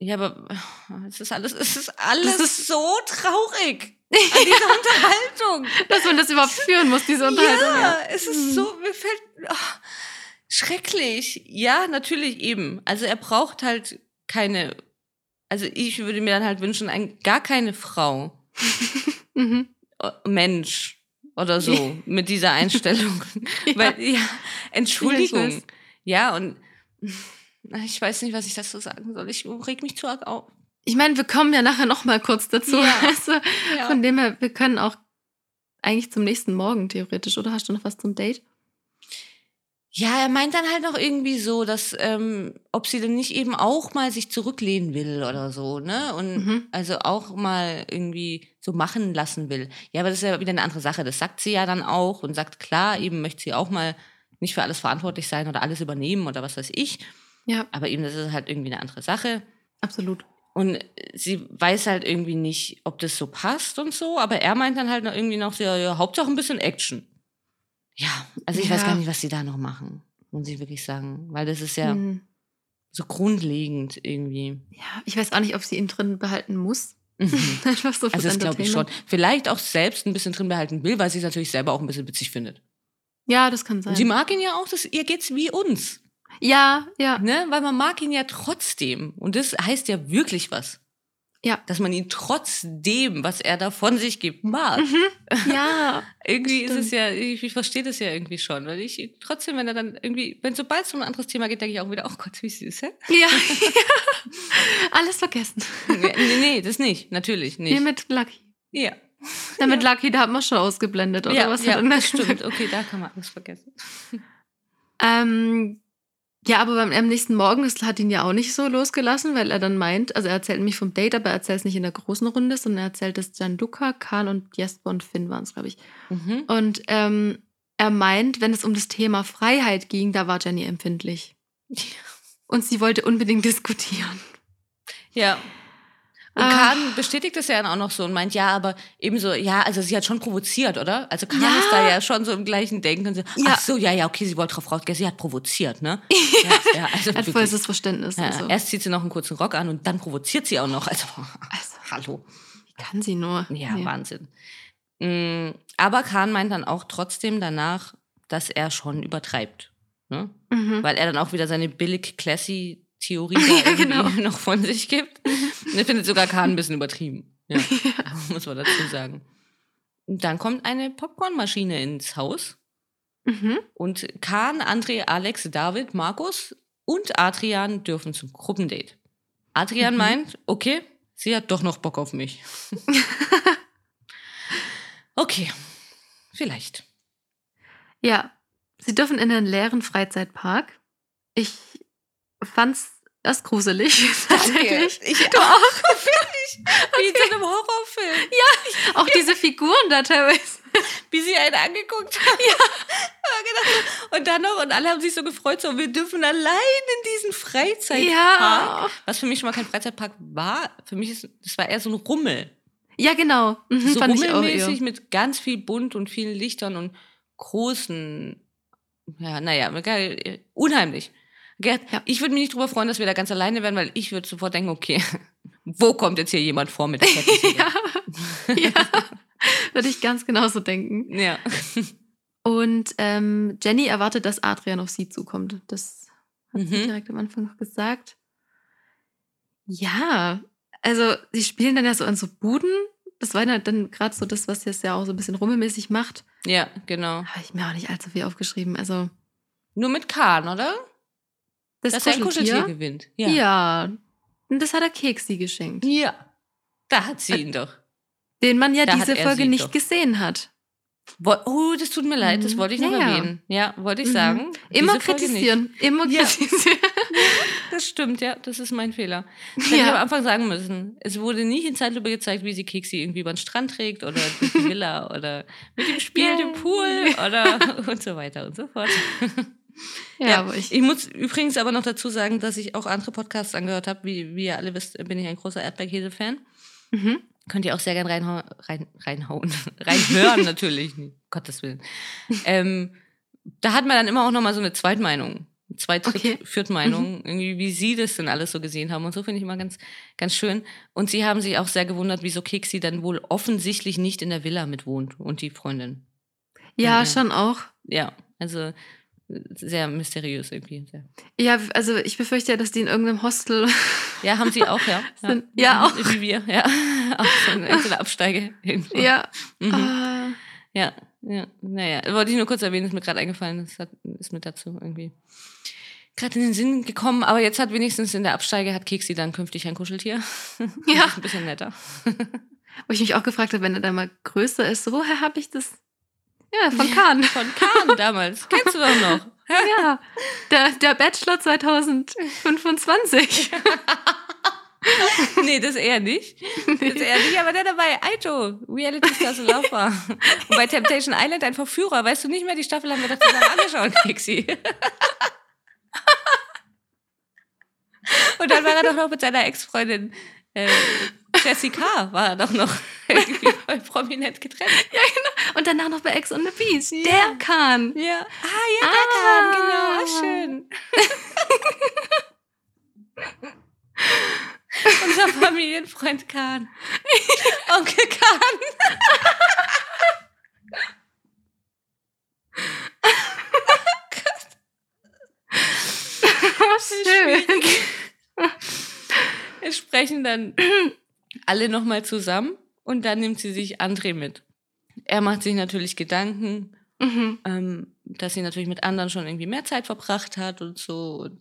Ja, aber es ist alles, es ist alles Das ist- so traurig an dieser Unterhaltung. Dass man das überhaupt führen muss, diese Unterhaltung. Ja, es ist Mhm. so, mir fällt ach, schrecklich. Ja, natürlich eben. Also er braucht halt keine, also ich würde mir dann halt wünschen, ein, gar keine Frau, Mhm. Mensch oder so mit dieser Einstellung. Weil, ja, Entschuldigung. Ja, und ich weiß nicht, was ich dazu sagen soll. Ich reg mich zu arg auf. Ich meine, wir kommen ja nachher noch mal kurz dazu. Ja. Also, Von dem her, wir können auch eigentlich zum nächsten Morgen theoretisch, oder hast du noch was zum Date? Ja, er meint dann halt noch irgendwie so, dass, ähm, ob sie denn nicht eben auch mal sich zurücklehnen will oder so, ne? Und Mhm. also auch mal irgendwie so machen lassen will. Ja, aber das ist ja wieder eine andere Sache. Das sagt sie ja dann auch und sagt, klar, eben möchte sie auch mal nicht für alles verantwortlich sein oder alles übernehmen oder was weiß ich. Ja, Aber eben, das ist halt irgendwie eine andere Sache. absolut. Und sie weiß halt irgendwie nicht, ob das so passt und so, aber er meint dann halt noch irgendwie noch ja, ja, Hauptsache ein bisschen Action. Ja, also ich weiß Ja. gar nicht, was sie da noch machen, muss ich wirklich sagen. Weil das ist ja Mhm. so grundlegend irgendwie. Ja, ich weiß auch nicht, ob sie ihn drin behalten muss. Mhm. So Also das glaube ich schon. Vielleicht auch selbst ein bisschen drin behalten will, weil sie es natürlich selber auch ein bisschen witzig findet. Ja, das kann Und sein. sie mag ihn ja auch, das, ihr geht's wie uns. Ja, ja. Ne? Weil man mag ihn ja trotzdem. Und das heißt ja wirklich was. Ja. Dass man ihn trotzdem, was er da von sich gibt, mag. Mhm. Ja, Irgendwie ist es Stimmt. ja, ich, ich verstehe das ja irgendwie schon, weil ich trotzdem, wenn er dann irgendwie, wenn sobald es um ein anderes Thema geht, denke ich auch wieder, oh Gott, wie süß, hä? ja. Alles vergessen. nee, nee, das nicht, natürlich nicht. mit Lucky. Ja, Ja, mit Lucky, da hat man schon ausgeblendet, oder ja, was? ja das stimmt. Okay, da kann man alles vergessen. Ähm, ja, aber beim, am nächsten Morgen, das hat ihn ja auch nicht so losgelassen, weil er dann meint, also er erzählt nämlich vom Date, aber er erzählt es nicht in der großen Runde, sondern er erzählt es Gianluca, Karl und Jesper und Finn waren es, glaube ich. Mhm. Und ähm, er meint, wenn es um das Thema Freiheit ging, da war Jenny empfindlich. Und sie wollte unbedingt diskutieren. Ja. Und Ah. Kahn bestätigt das ja dann auch noch so und meint, ja, aber ebenso, ja, also sie hat schon provoziert, oder? Also Kahn Ja. ist da ja schon so im gleichen Denken. Und so, Ja. Ach so, ja, ja, okay, sie wollte drauf rausgehen, sie hat provoziert, ne? Ja, ja also Hat volles Verständnis. Ja, so. Erst zieht sie noch einen kurzen Rock an und dann provoziert sie auch noch. Also, Also, hallo. wie kann sie nur? Ja, Nee. Wahnsinn. Mm, Aber Kahn meint dann auch trotzdem danach, dass er schon übertreibt. Ne? Mhm. Weil er dann auch wieder seine billig-classy-Theorie da Ja, genau. noch von sich gibt. Und er findet sogar Kahn ein bisschen übertrieben. Ja, muss man dazu sagen. Und dann kommt eine Popcornmaschine ins Haus. Mhm. Und Kahn, André, Alex, David, Markus und Adrian dürfen zum Gruppendate. Adrian Mhm. meint, okay, sie hat doch noch Bock auf mich. okay, vielleicht. Ja, sie dürfen in einen leeren Freizeitpark. Ich fand's erst gruselig, tatsächlich. Ich du auch. Wirklich. Wie in so einem Horrorfilm. Auch diese Figuren da teilweise. Wie sie einen angeguckt haben. Ja. genau. Und dann noch, und alle haben sich so gefreut, so, wir dürfen allein in diesen Freizeitpark. Ja. Was für mich schon mal kein Freizeitpark war. Für mich ist, das war eher so ein Rummel. Ja, genau. Mhm, so fand ich auch rummelmäßig eher. mit ganz viel bunt und vielen Lichtern und großen, ja, naja, geil, unheimlich. Gerd, Ja. Ich würde mich nicht drüber freuen, dass wir da ganz alleine werden, weil ich würde sofort denken, okay, wo kommt jetzt hier jemand vor mit der ja. ja. Würde ich ganz genauso denken. ja. Und ähm, Jenny erwartet, dass Adrian auf sie zukommt. Das hat sie Mhm. direkt am Anfang noch gesagt. Ja, also sie spielen dann ja so an so Buden. Das war ja dann gerade so das, was jetzt ja auch so ein bisschen rummelmäßig macht. Ja, genau. Habe ich mir auch nicht allzu viel aufgeschrieben. Also Nur mit Kahn, oder? Das Dass er ein Kuscheltier Kuscheltier. gewinnt. Ja. Und das hat er Keksi geschenkt. Ja. Da hat sie ihn doch. Den man ja Da diese Folge nicht doch. gesehen hat. Oh, das tut mir leid, das Mhm. wollte ich noch Ja, ja. erwähnen. Ja, wollte ich Mhm. sagen. Immer nicht. kritisieren. Immer Ja. kritisieren. Das stimmt, ja, das ist mein Fehler. Das hätte ich am Ja. Anfang sagen müssen. Es wurde nie in Zeitlupe gezeigt, wie sie Keksi irgendwie über den Strand trägt oder durch die Villa oder mit ihm spielt im Yay. Pool oder und so weiter und so fort. Ja, aber ich. Ich muss übrigens aber noch dazu sagen, dass ich auch andere Podcasts angehört habe. Wie, wie ihr alle wisst, bin ich ein großer Erdbeerkäse-Fan. Mhm. Könnt ihr auch sehr gern reinhauen, rein, reinhauen, reinhören natürlich, um Gottes Willen. Ähm, da hat man dann immer auch noch mal so eine Zweitmeinung, Zweit-, Okay. Viertmeinung, irgendwie, wie sie das denn alles so gesehen haben und so finde ich immer ganz, ganz schön. Und sie haben sich auch sehr gewundert, wieso Keksi dann wohl offensichtlich nicht in der Villa mit wohnt und die Freundin. Ja, Ja. schon auch. Ja, also sehr mysteriös irgendwie. Sehr. Ja, also ich befürchte ja, dass die in irgendeinem Hostel. Ja, haben sie auch, ja. Sind- ja, auch. Wie wir, ja. Auch so eine, Absteige. irgendwo. ja. Mhm. Ah. Ja, ja, naja, wollte ich nur kurz erwähnen, ist mir gerade eingefallen, das hat, ist mit dazu irgendwie gerade in den Sinn gekommen, aber jetzt hat wenigstens in der Absteige hat Keksi dann künftig ein Kuscheltier. Ja. Ein bisschen netter. Wo ich mich auch gefragt habe, wenn er da mal größer ist, so, woher habe ich das? Ja, von Kahn. Von Kahn damals, kennst du doch noch. ja, der, der Bachelor 2025. Nee, das eher nicht. Das eher nicht, aber der dabei, Aito, Reality Stars Laufer. Und bei Temptation Island ein Verführer, weißt du nicht mehr, die Staffel haben wir doch zusammen angeschaut, Keksi. Und dann war er doch noch mit seiner Ex-Freundin äh, Jessica, war er doch noch irgendwie prominent getrennt. Und danach noch bei Ex on the Beach. Der Kahn. Ja. Ah, ja, der Ah. Kahn, genau, ah, schön. Unser Familienfreund Kahn. Onkel Kahn. Schön. Wir sprechen dann alle nochmal zusammen und dann nimmt sie sich André mit. Er macht sich natürlich Gedanken, Mhm. ähm, dass sie natürlich mit anderen schon irgendwie mehr Zeit verbracht hat und so. Und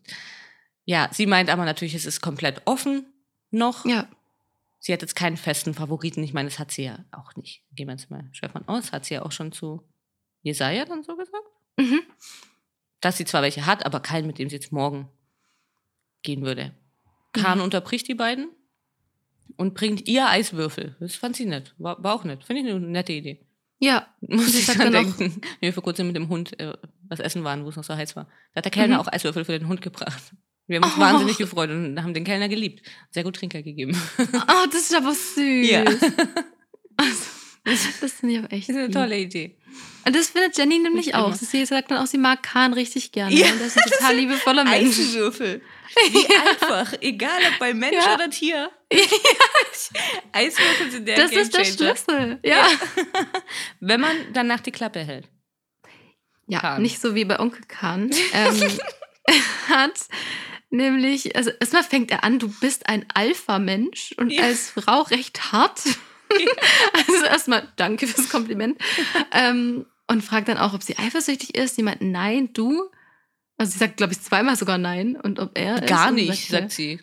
ja, sie meint aber natürlich, es ist komplett offen noch. Ja. Sie hat jetzt keinen festen Favoriten. Ich meine, das hat sie ja auch nicht. Gehen wir jetzt mal schwer von aus. Hat sie ja auch schon zu Jesaja dann so gesagt. Mhm. Dass sie zwar welche hat, aber keinen, mit dem sie jetzt morgen gehen würde. Kahn Mhm. unterbricht die beiden und bringt ihr Eiswürfel. Das fand sie nett. War, war auch nett. Finde ich eine nette Idee. Ja. Muss ich dann auch- denken. Wie wir vor kurzem mit dem Hund äh, was essen waren, wo es noch so heiß war. Da hat der Kellner Mhm. auch Eiswürfel für den Hund gebracht. Wir haben uns Oh. wahnsinnig gefreut und haben den Kellner geliebt. Sehr gut Trinker gegeben. Oh, das ist aber süß. Ja. Also, das finde ich auch echt Das ist eine lieb. tolle Idee. Und das findet Jenny nämlich Nicht auch. immer. Sie sagt dann auch, sie mag Kahn richtig gerne. Ja, und das ist ein total liebevoller Mensch. Eiswürfel. Wie einfach. Egal ob bei Mensch Ja. oder Tier. Eiswürfel sind der Das ist der. Schlüssel. Ja. Wenn man danach die Klappe hält. Ja, Kahn. nicht so wie bei Onkel Kahn. Ähm, er hat nämlich, also erstmal fängt er an, du bist ein Alpha-Mensch und Ja. als Frau recht hart. Also erstmal danke fürs Kompliment. ähm, und fragt dann auch, ob sie eifersüchtig ist. Sie meint, nein, du. Also sie sagt, glaube ich, zweimal sogar nein. Und ob er ist. Gar und nicht, sagt sagt sie.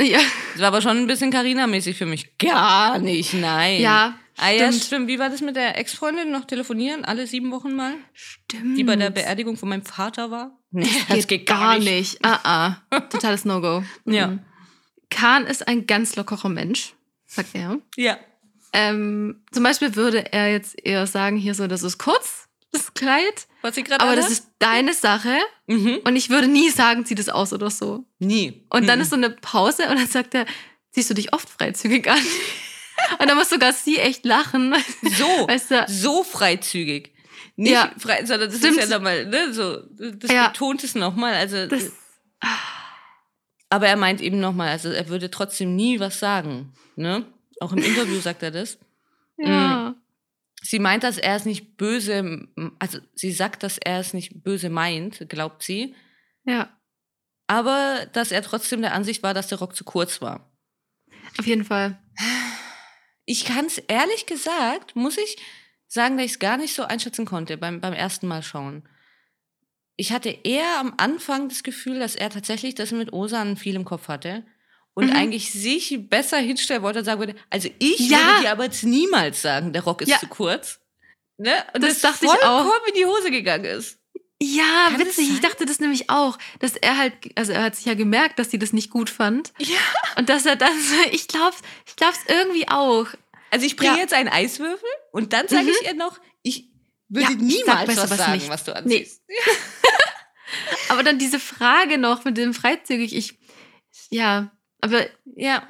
Ja, Das war aber schon ein bisschen Carina-mäßig für mich. Gar nicht, nein. ja, Ah ja, stimmt. stimmt. Wie war das mit der Ex-Freundin? Noch telefonieren? Alle sieben Wochen mal? stimmt. Die bei der Beerdigung von meinem Vater war? Nee, Das geht, gar nicht. Ah, ah. Totales No-Go. Ja. Mhm. Kahn ist ein ganz lockerer Mensch, sagt er. Ja. Ähm, zum Beispiel würde er jetzt eher sagen, hier so, das ist kurz, das Kleid, Was sie gerade aber das anhat? ist deine Sache. Mhm. Und ich würde nie sagen, zieh das aus oder so. Nie. Und dann Mhm. ist so eine Pause und dann sagt er, ziehst du dich oft freizügig an? und dann muss sogar sie echt lachen. so, Weißt du, so freizügig. Nicht Ja. frei, sondern das Stimmt. ist ja nochmal, ne, so, das Ja. betont es nochmal. Also, das, aber er meint eben nochmal, also er würde trotzdem nie was sagen, ne? Auch im Interview sagt er das. ja. Sie meint, dass er es nicht böse, also sie sagt, dass er es nicht böse meint, glaubt sie, Ja, aber dass er trotzdem der Ansicht war, dass der Rock zu kurz war. auf jeden Fall. Ich kann es ehrlich gesagt, muss ich sagen, dass ich es gar nicht so einschätzen konnte beim, beim ersten Mal schauen. Ich hatte eher am Anfang das Gefühl, dass er tatsächlich das mit Osan viel im Kopf hatte und Mhm. eigentlich sich besser hinstellen wollte und sagen würde, also ich Ja. würde dir aber jetzt niemals sagen, der Rock ist Ja. zu kurz. Ne? Und Das dachte ich auch. in die Hose gegangen ist. Ja, Kann das witzig. Ich dachte das nämlich auch, dass er halt, also er hat sich ja gemerkt, dass sie das nicht gut fand. Ja. Und dass er dann, ich glaube, ich glaube es irgendwie auch. Also ich bringe Ja. jetzt einen Eiswürfel und dann sage Mhm. ich ihr noch, ich würde Ja, ich sag niemals was was sagen, nicht. was du Nee. anziehst. Aber dann diese Frage noch mit dem freizügig, ich, ja, aber, Ja.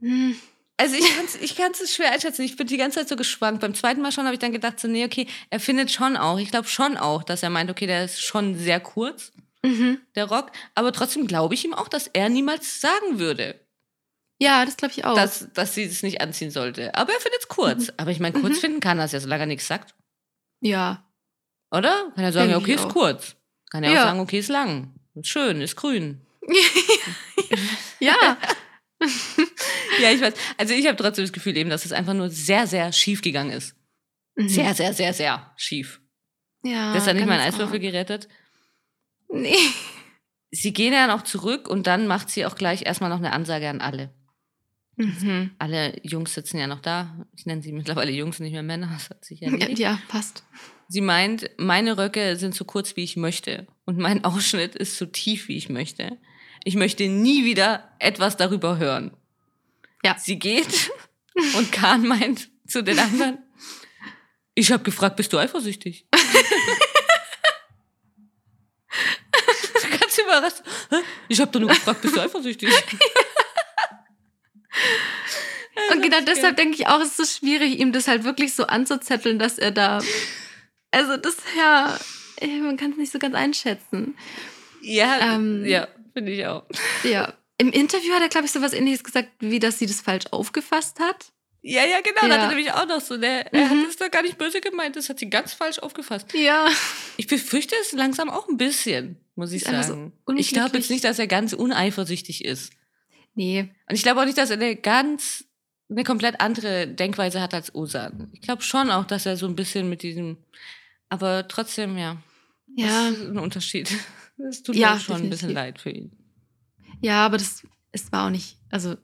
hm, Also ich kann es ich kann's schwer einschätzen. Ich bin die ganze Zeit so geschwankt. Beim zweiten Mal schon habe ich dann gedacht, so, nee, okay, er findet schon auch, ich glaube schon auch, dass er meint, okay, der ist schon sehr kurz, mhm. der Rock. Aber trotzdem glaube ich ihm auch, dass er niemals sagen würde, ja, das glaube ich auch. dass, dass sie es nicht anziehen sollte. Aber er findet es kurz. Aber ich meine, kurz Mhm. finden kann er es ja, solange er nichts sagt. ja, Oder? Kann er sagen, ja, okay, ist kurz. Kann er Ja. auch sagen, okay, ist lang. Ist schön, ist grün. ja, Ja, ich weiß. Also ich habe trotzdem das Gefühl eben, dass es einfach nur sehr, sehr schief gegangen ist. Mhm. Sehr, sehr, sehr, sehr schief. ja. Das hat nicht mal ein ganz Eiswürfel gerettet. Nee. Sie gehen ja noch zurück und dann macht sie auch gleich erstmal noch eine Ansage an alle. Mhm. Alle Jungs sitzen ja noch da. Ich nenne sie mittlerweile Jungs, nicht mehr Männer. Das hat sich ja ja, passt. Sie meint, meine Röcke sind so kurz, wie ich möchte. Und mein Ausschnitt ist so tief, wie ich möchte. Ich möchte nie wieder etwas darüber hören. Ja. Sie geht und Kahn meint zu den anderen, ich habe gefragt, bist du eifersüchtig? Ganz überrascht. "Hä? Ich habe doch nur gefragt, bist du eifersüchtig? Und genau deshalb denke ich auch, es ist so schwierig, ihm das halt wirklich so anzuzetteln, dass er da. Also, das ja. Man kann es nicht so ganz einschätzen. Ja, Ähm. ja, finde ich auch. Ja. Im Interview hat er, glaube ich, so was ähnliches gesagt, wie dass sie das falsch aufgefasst hat. Ja, ja, genau. Da Ja. hat er nämlich auch noch so. Der, Er Mhm. hat es doch gar nicht böse gemeint. Das hat sie ganz falsch aufgefasst. Ja. Ich befürchte es langsam auch ein bisschen, muss ich Ist einfach so sagen. ich glaube jetzt nicht, dass er ganz uneifersüchtig ist. Nee. Und ich glaube auch nicht, dass er eine ganz, eine komplett andere Denkweise hat als Osan. Ich glaube schon auch, dass er so ein bisschen mit diesem, aber trotzdem, ja. Ja. Das ist ein Unterschied. Es tut Ja, mir schon ein bisschen leid für ihn. Ja, aber das es war auch nicht. Also,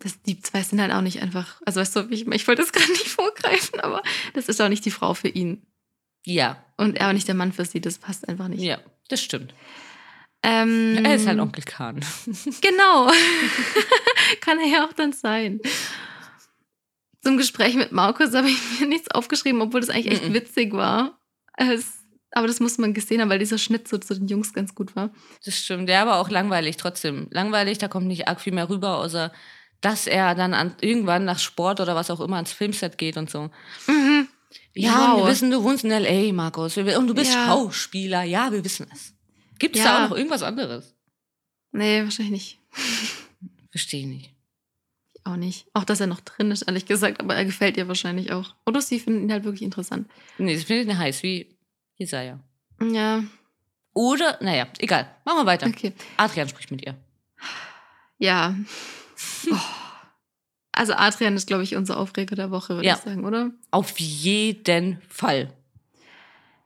das, die zwei sind halt auch nicht einfach. Also, weißt du, ich, ich wollte das gerade nicht vorgreifen, aber das ist auch nicht die Frau für ihn. Ja, Und er auch nicht der Mann für sie. Das passt einfach nicht. ja, das stimmt. Ähm, Er ist halt Onkel Kahn. Genau. Kann er ja auch dann sein. Zum Gespräch mit Markus habe ich mir nichts aufgeschrieben, obwohl das eigentlich echt Mhm. witzig war. Es, Aber das muss man gesehen haben, weil dieser Schnitt so zu den Jungs ganz gut war. Das stimmt, der war auch langweilig trotzdem. Langweilig, da kommt nicht arg viel mehr rüber, außer dass er dann an, irgendwann nach Sport oder was auch immer ans Filmset geht und so. Mhm. Ja, Wow. wir wissen, du wohnst in L.A., Markus. Und du bist Ja. Schauspieler. Ja, wir wissen es. Gibt es Ja. da auch noch irgendwas anderes? Nee, wahrscheinlich nicht. Verstehe nicht. Ich auch nicht. Auch, dass er noch drin ist, ehrlich gesagt. Aber er gefällt ihr wahrscheinlich auch. Oder sie finden ihn halt wirklich interessant. Nee, das finde ich nicht heiß, wie Jesaja. Ja, Oder, naja, egal. Machen wir weiter. okay. Adrian spricht mit ihr. Ja. Oh. Also Adrian ist, glaube ich, unser Aufreger der Woche, würde Ja. ich sagen, oder? Auf jeden Fall.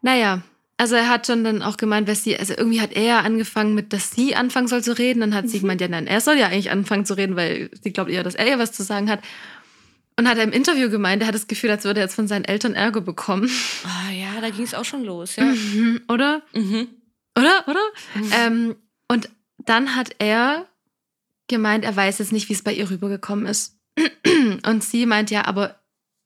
Naja, also er hat schon dann auch gemeint, dass sie, also irgendwie hat er angefangen mit, dass sie anfangen soll zu reden. Dann hat sie gemeint, ja, nein, er soll ja eigentlich anfangen zu reden, weil sie glaubt eher, dass er ihr was zu sagen hat. Und hat er im Interview gemeint, er hat das Gefühl, als würde er jetzt von seinen Eltern Ärger bekommen. Ah ja, da ging es auch schon los, ja. Mhm, oder? mhm. Oder? Oder? Mhm. Ähm, und dann hat er gemeint, er weiß jetzt nicht, wie es bei ihr rübergekommen ist. Und sie meint ja, aber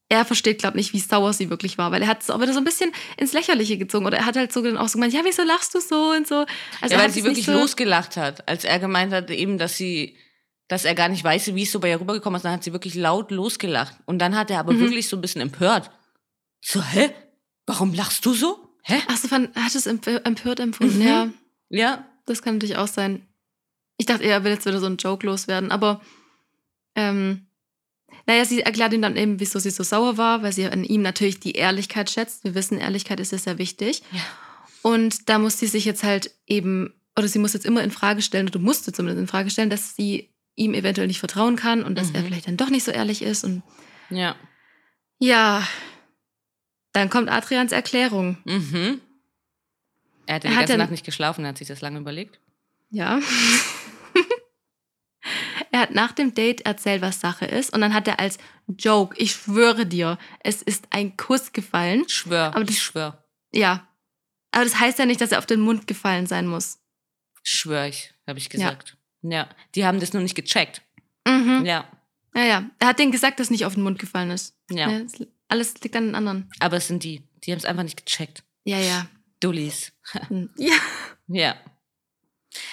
er versteht, glaube ich, nicht, wie sauer sie wirklich war, weil er hat es auch wieder so ein bisschen ins Lächerliche gezogen. Oder er hat halt so dann auch so gemeint, ja, wieso lachst du so und so. Also ja, weil sie wirklich so, losgelacht hat, als er gemeint hat, eben, dass sie, dass er gar nicht weiß, wie es so bei ihr rübergekommen ist. Dann hat sie wirklich laut losgelacht. Und dann hat er aber Mhm. wirklich so ein bisschen empört. So, hä? Warum lachst du so? Hä? Ach so, fand- er hat es emp- empört empfunden, Mhm. ja. Ja. Das kann natürlich auch sein. Ich dachte, er will jetzt wieder so einen Joke loswerden, aber ähm, naja, sie erklärt ihm dann eben, wieso sie so sauer war, weil sie an ihm natürlich die Ehrlichkeit schätzt. Wir wissen, Ehrlichkeit ist ja sehr wichtig. Ja. Und da muss sie sich jetzt halt eben, oder sie muss jetzt immer in Frage stellen, oder musste zumindest in Frage stellen, dass sie ihm eventuell nicht vertrauen kann und dass er Mhm. vielleicht dann doch nicht so ehrlich ist. Und Ja. ja, dann kommt Adrians Erklärung. Mhm. Er hat ja Er die hat ganze Nacht nicht geschlafen, er hat sich das lange überlegt. Ja. er hat nach dem Date erzählt, was Sache ist. Und dann hat er als Joke, ich schwöre dir, es ist ein Kuss gefallen. Schwör, Aber das- ich schwör. Ja. Aber das heißt ja nicht, dass er auf den Mund gefallen sein muss. Schwör ich, habe ich gesagt. Ja. Die haben das nur nicht gecheckt. Mhm. Ja. Ja, ja. Er hat denen gesagt, dass nicht auf den Mund gefallen ist. Ja. es- alles liegt an den anderen. Aber es sind die. Die haben es einfach nicht gecheckt. Ja, ja. Dullis. Hm. Ja. Ja.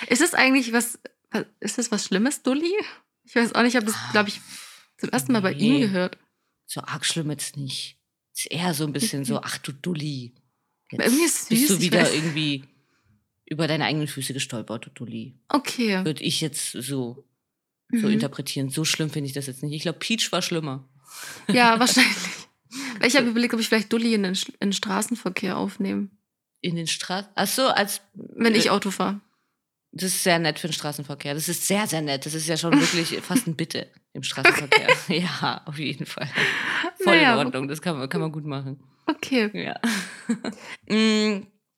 Ist das eigentlich was, ist das was Schlimmes, Dulli? Ich weiß auch nicht, ich habe das, glaube ich, zum ersten Mal bei ihm Nee. gehört. So arg schlimm jetzt nicht. Ist eher so ein bisschen so, ach du Dulli. Jetzt Irgendwie ist bist süß, du ich wieder irgendwie über deine eigenen Füße gestolpert, du Dulli. Okay. Würde ich jetzt so, so Mhm. interpretieren. So schlimm finde ich das jetzt nicht. Ich glaube, Peach war schlimmer. Ja, wahrscheinlich. Ich habe überlegt, ob ich vielleicht Dulli in den, in den Straßenverkehr aufnehme, In den Straßen. Ach so, als. wenn ich Äh, Auto fahre. Das ist sehr nett für den Straßenverkehr. Das ist sehr, sehr nett. Das ist ja schon wirklich fast ein Bitte im Straßenverkehr. Ja, auf jeden Fall. Voll Naja, in Ordnung. Das kann man, kann man gut machen. Okay. Ja.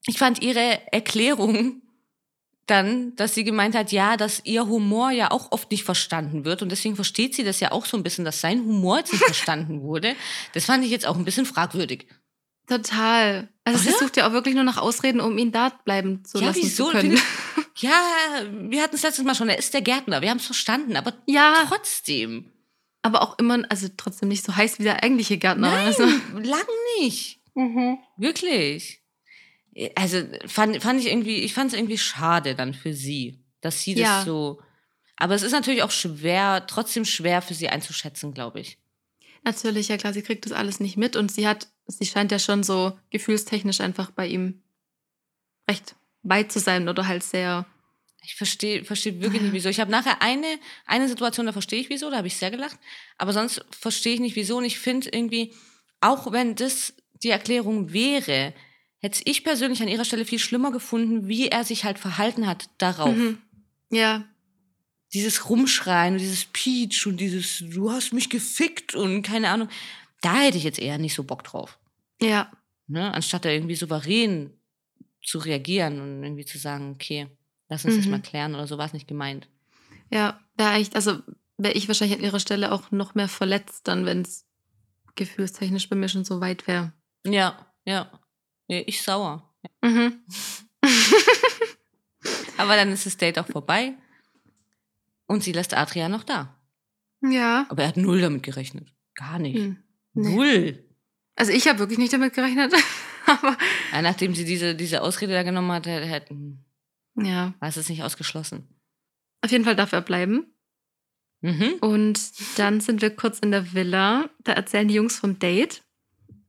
Ich fand ihre Erklärung dann, dass sie gemeint hat, ja, dass ihr Humor ja auch oft nicht verstanden wird und deswegen versteht sie das ja auch so ein bisschen, dass sein Humor jetzt nicht verstanden wurde. Das fand ich jetzt auch ein bisschen fragwürdig. Total. Also sie Oder? sucht ja auch wirklich nur nach Ausreden, um ihn da bleiben zu Ja, lassen wieso? zu können. Ja, wir hatten es letztes Mal schon, er ist der Gärtner, wir haben es verstanden, aber Ja, trotzdem. aber auch immer, also trotzdem nicht so heiß wie der eigentliche Gärtner. Nein, Also, lang nicht. mhm. Wirklich. Also fand, fand ich irgendwie, ich fand es irgendwie schade dann für sie, dass sie das Ja. so. Aber es ist natürlich auch schwer, trotzdem schwer für sie einzuschätzen, glaube ich. Natürlich, ja klar, sie kriegt das alles nicht mit und sie hat, sie scheint ja schon so gefühlstechnisch einfach bei ihm recht weit zu sein oder halt sehr. Ich verstehe versteh wirklich nicht, wieso. Ich habe nachher eine, eine Situation, da verstehe ich wieso, da habe ich sehr gelacht. Aber sonst verstehe ich nicht, wieso. Und ich finde irgendwie, auch wenn das die Erklärung wäre, hätte ich persönlich an ihrer Stelle viel schlimmer gefunden, wie er sich halt verhalten hat darauf. Mhm. Ja, dieses Rumschreien und dieses Peach und dieses Du hast mich gefickt und keine Ahnung. Da hätte ich jetzt eher nicht so Bock drauf. ja, Ne? Anstatt da irgendwie souverän zu reagieren und irgendwie zu sagen, okay, lass uns das Mhm. mal klären oder so war es nicht gemeint. ja. Wäre eigentlich, also wäre ich wahrscheinlich an ihrer Stelle auch noch mehr verletzt, dann, wenn es gefühlstechnisch bei mir schon so weit wäre. Ja, ja. Ja ich sauer. Mhm. Aber dann ist das Date auch vorbei und sie lässt Adrian noch da. ja. Aber er hat null damit gerechnet. Gar nicht. Hm. Nee. Null. Also ich habe wirklich nicht damit gerechnet. Aber Ja, nachdem sie diese, diese Ausrede da genommen hat, hätten, ja, war es nicht ausgeschlossen. auf jeden Fall darf er bleiben. Mhm. Und dann sind wir kurz in der Villa. Da erzählen die Jungs vom Date.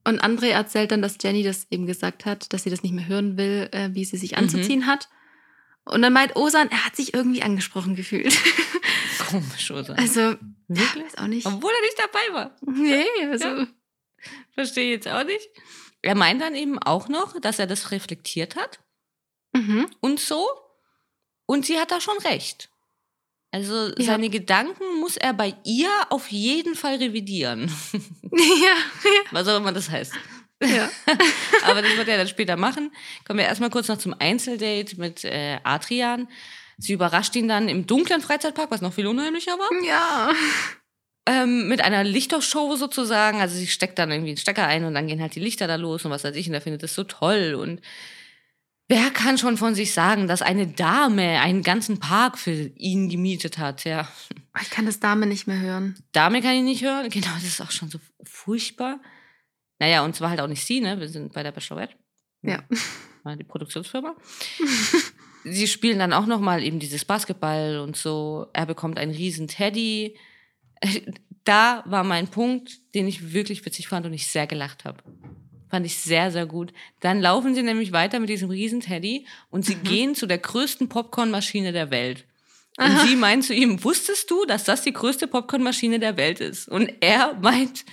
Und André erzählt dann, dass Jenny das eben gesagt hat, dass sie das nicht mehr hören will, äh, wie sie sich anzuziehen hat. Und dann meint Osan, er hat sich irgendwie angesprochen gefühlt. Komisch, oder? Also, Wirklich? weiß auch nicht. Obwohl er nicht dabei war. Nee, also, Ja. Verstehe ich jetzt auch nicht. Er meint dann eben auch noch, dass er das reflektiert hat mhm. und so. Und sie hat da schon recht. Also Ja. seine Gedanken muss er bei ihr auf jeden Fall revidieren. ja, Was auch immer das heißt. ja. Aber das wird er dann später machen. Kommen wir erstmal kurz noch zum Einzeldate mit äh, Adrian. Sie überrascht ihn dann im dunklen Freizeitpark, was noch viel unheimlicher war. Ja. Ähm, mit einer Lichtershow sozusagen. Also sie steckt dann irgendwie einen Stecker ein und dann gehen halt die Lichter da los und was weiß ich. Und er findet das so toll. Und wer kann schon von sich sagen, dass eine Dame einen ganzen Park für ihn gemietet hat? Ja, Ich kann das Dame nicht mehr hören. Dame kann ich nicht hören. Genau, das ist auch schon so furchtbar. Naja, und zwar halt auch nicht sie, ne? Wir sind bei der Bachelorette. Ja. War die Produktionsfirma. sie spielen dann auch noch mal eben dieses Basketball und so. Er bekommt einen riesen Teddy. Da war mein Punkt, den ich wirklich witzig fand und ich sehr gelacht habe. Fand ich sehr, sehr gut. Dann laufen sie nämlich weiter mit diesem riesen Teddy und sie gehen zu der größten Popcornmaschine der Welt. Und Aha. sie meint zu ihm, wusstest du, dass das die größte Popcornmaschine der Welt ist? Und er meint,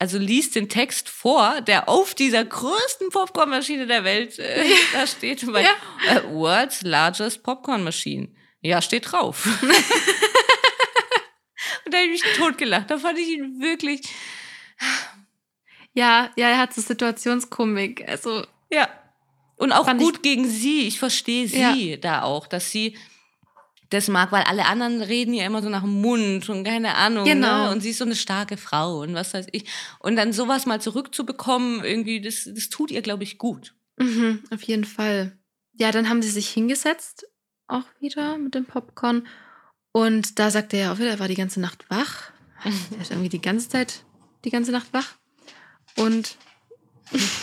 also liest den Text vor, der auf dieser größten Popcornmaschine der Welt äh, da steht. Meint, äh, World's largest Popcorn Machine. Ja, steht drauf. und da habe ich mich totgelacht. Da fand ich ihn wirklich, Ja, ja, er hat so Situationskomik. Also, ja. Und auch Fand ich- gut gegen sie. Ich verstehe sie da auch, dass sie das mag, weil alle anderen reden ja immer so nach dem Mund und keine Ahnung. Genau. Ne? Und sie ist so eine starke Frau und was weiß ich. Und dann sowas mal zurückzubekommen, irgendwie, das, das tut ihr, glaube ich, gut. mhm, auf jeden Fall. Ja, dann haben sie sich hingesetzt, auch wieder mit dem Popcorn. Und da sagte er auch wieder, er war die ganze Nacht wach. Er ist irgendwie die ganze Zeit, die ganze Nacht wach. Und,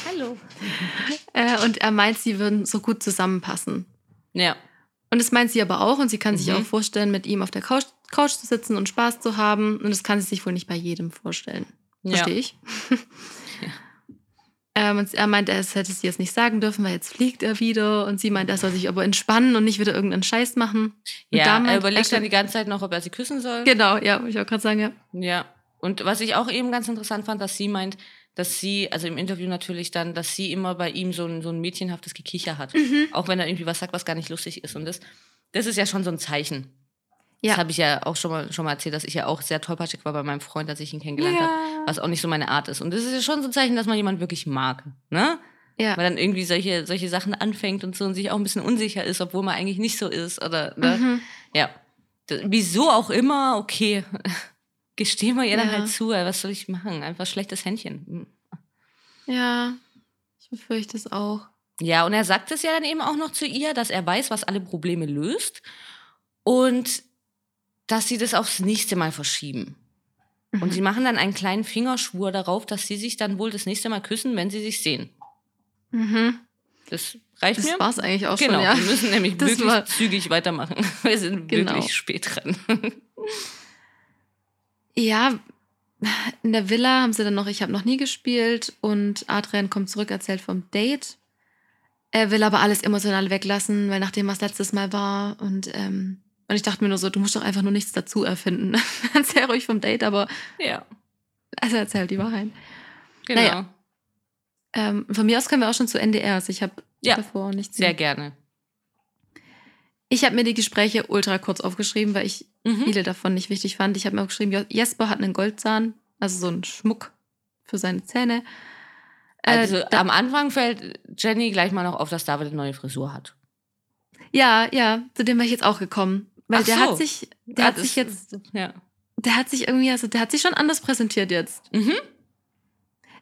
Hallo. äh, und er meint, sie würden so gut zusammenpassen. Ja. Und das meint sie aber auch und sie kann sich Mhm. auch vorstellen, mit ihm auf der Couch, Couch zu sitzen und Spaß zu haben. Und das kann sie sich wohl nicht bei jedem vorstellen. Verstehe ja. ich. ähm, und er meint, er hätte sie jetzt nicht sagen dürfen, weil jetzt fliegt er wieder. Und sie meint, er soll sich aber entspannen und nicht wieder irgendeinen Scheiß machen. Und Ja, er überlegt er- dann die ganze Zeit noch, ob er sie küssen soll. Genau, ja, wollte ich auch gerade sagen, ja. Ja. Und was ich auch eben ganz interessant fand, dass sie meint, dass sie, also im Interview natürlich dann, dass sie immer bei ihm so ein, so ein mädchenhaftes Gekicher hat. Mhm. Auch wenn er irgendwie was sagt, was gar nicht lustig ist. Und das, das ist ja schon so ein Zeichen. Ja. Das habe ich ja auch schon mal, schon mal erzählt, dass ich ja auch sehr tollpatschig war bei meinem Freund, als ich ihn kennengelernt habe. Was auch nicht so meine Art ist. Und das ist ja schon so ein Zeichen, dass man jemanden wirklich mag. Ne? ja. Weil dann irgendwie solche, solche Sachen anfängt und so und sich auch ein bisschen unsicher ist, obwohl man eigentlich nicht so ist. Oder, ne? Mhm. Ja. D wieso auch immer, okay. Gestehen wir ihr dann Ja. halt zu, was soll ich machen? Einfach schlechtes Händchen. Hm. ja, ich befürchte es auch. Ja, und er sagt es ja dann eben auch noch zu ihr, dass er weiß, was alle Probleme löst und dass sie das aufs nächste Mal verschieben. Und Mhm. sie machen dann einen kleinen Fingerschwur darauf, dass sie sich dann wohl das nächste Mal küssen, wenn sie sich sehen. Mhm. Das reicht Das mir. war es eigentlich auch Genau, schon, ja. wir müssen nämlich Das wirklich zügig weitermachen. Wir sind Genau. wirklich spät dran. Ja, in der Villa haben sie dann noch, ich habe noch nie gespielt und Adrian kommt zurück, erzählt vom Date. Er will aber alles emotional weglassen, weil nachdem was letztes Mal war und, ähm, und ich dachte mir nur so, du musst doch einfach nur nichts dazu erfinden. Erzähl ruhig vom Date, aber ja, also erzähl halt die Wahrheit. genau. Naja. Ähm, von mir aus können wir auch schon zu NDRs. Ich habe Ja, davor nichts. Sehr gerne. Ich habe mir die Gespräche ultra kurz aufgeschrieben, weil ich Mhm. viele davon nicht wichtig fand. Ich habe mir auch geschrieben, Jesper hat einen Goldzahn, also so einen Schmuck für seine Zähne. Äh, Also am Anfang fällt Jenny gleich mal noch auf, dass David eine neue Frisur hat. ja, ja, zu dem war ich jetzt auch gekommen. Weil Ach der so. hat sich, der Ja, hat sich jetzt, Ja. der hat sich irgendwie, also der hat sich schon anders präsentiert jetzt. Mhm.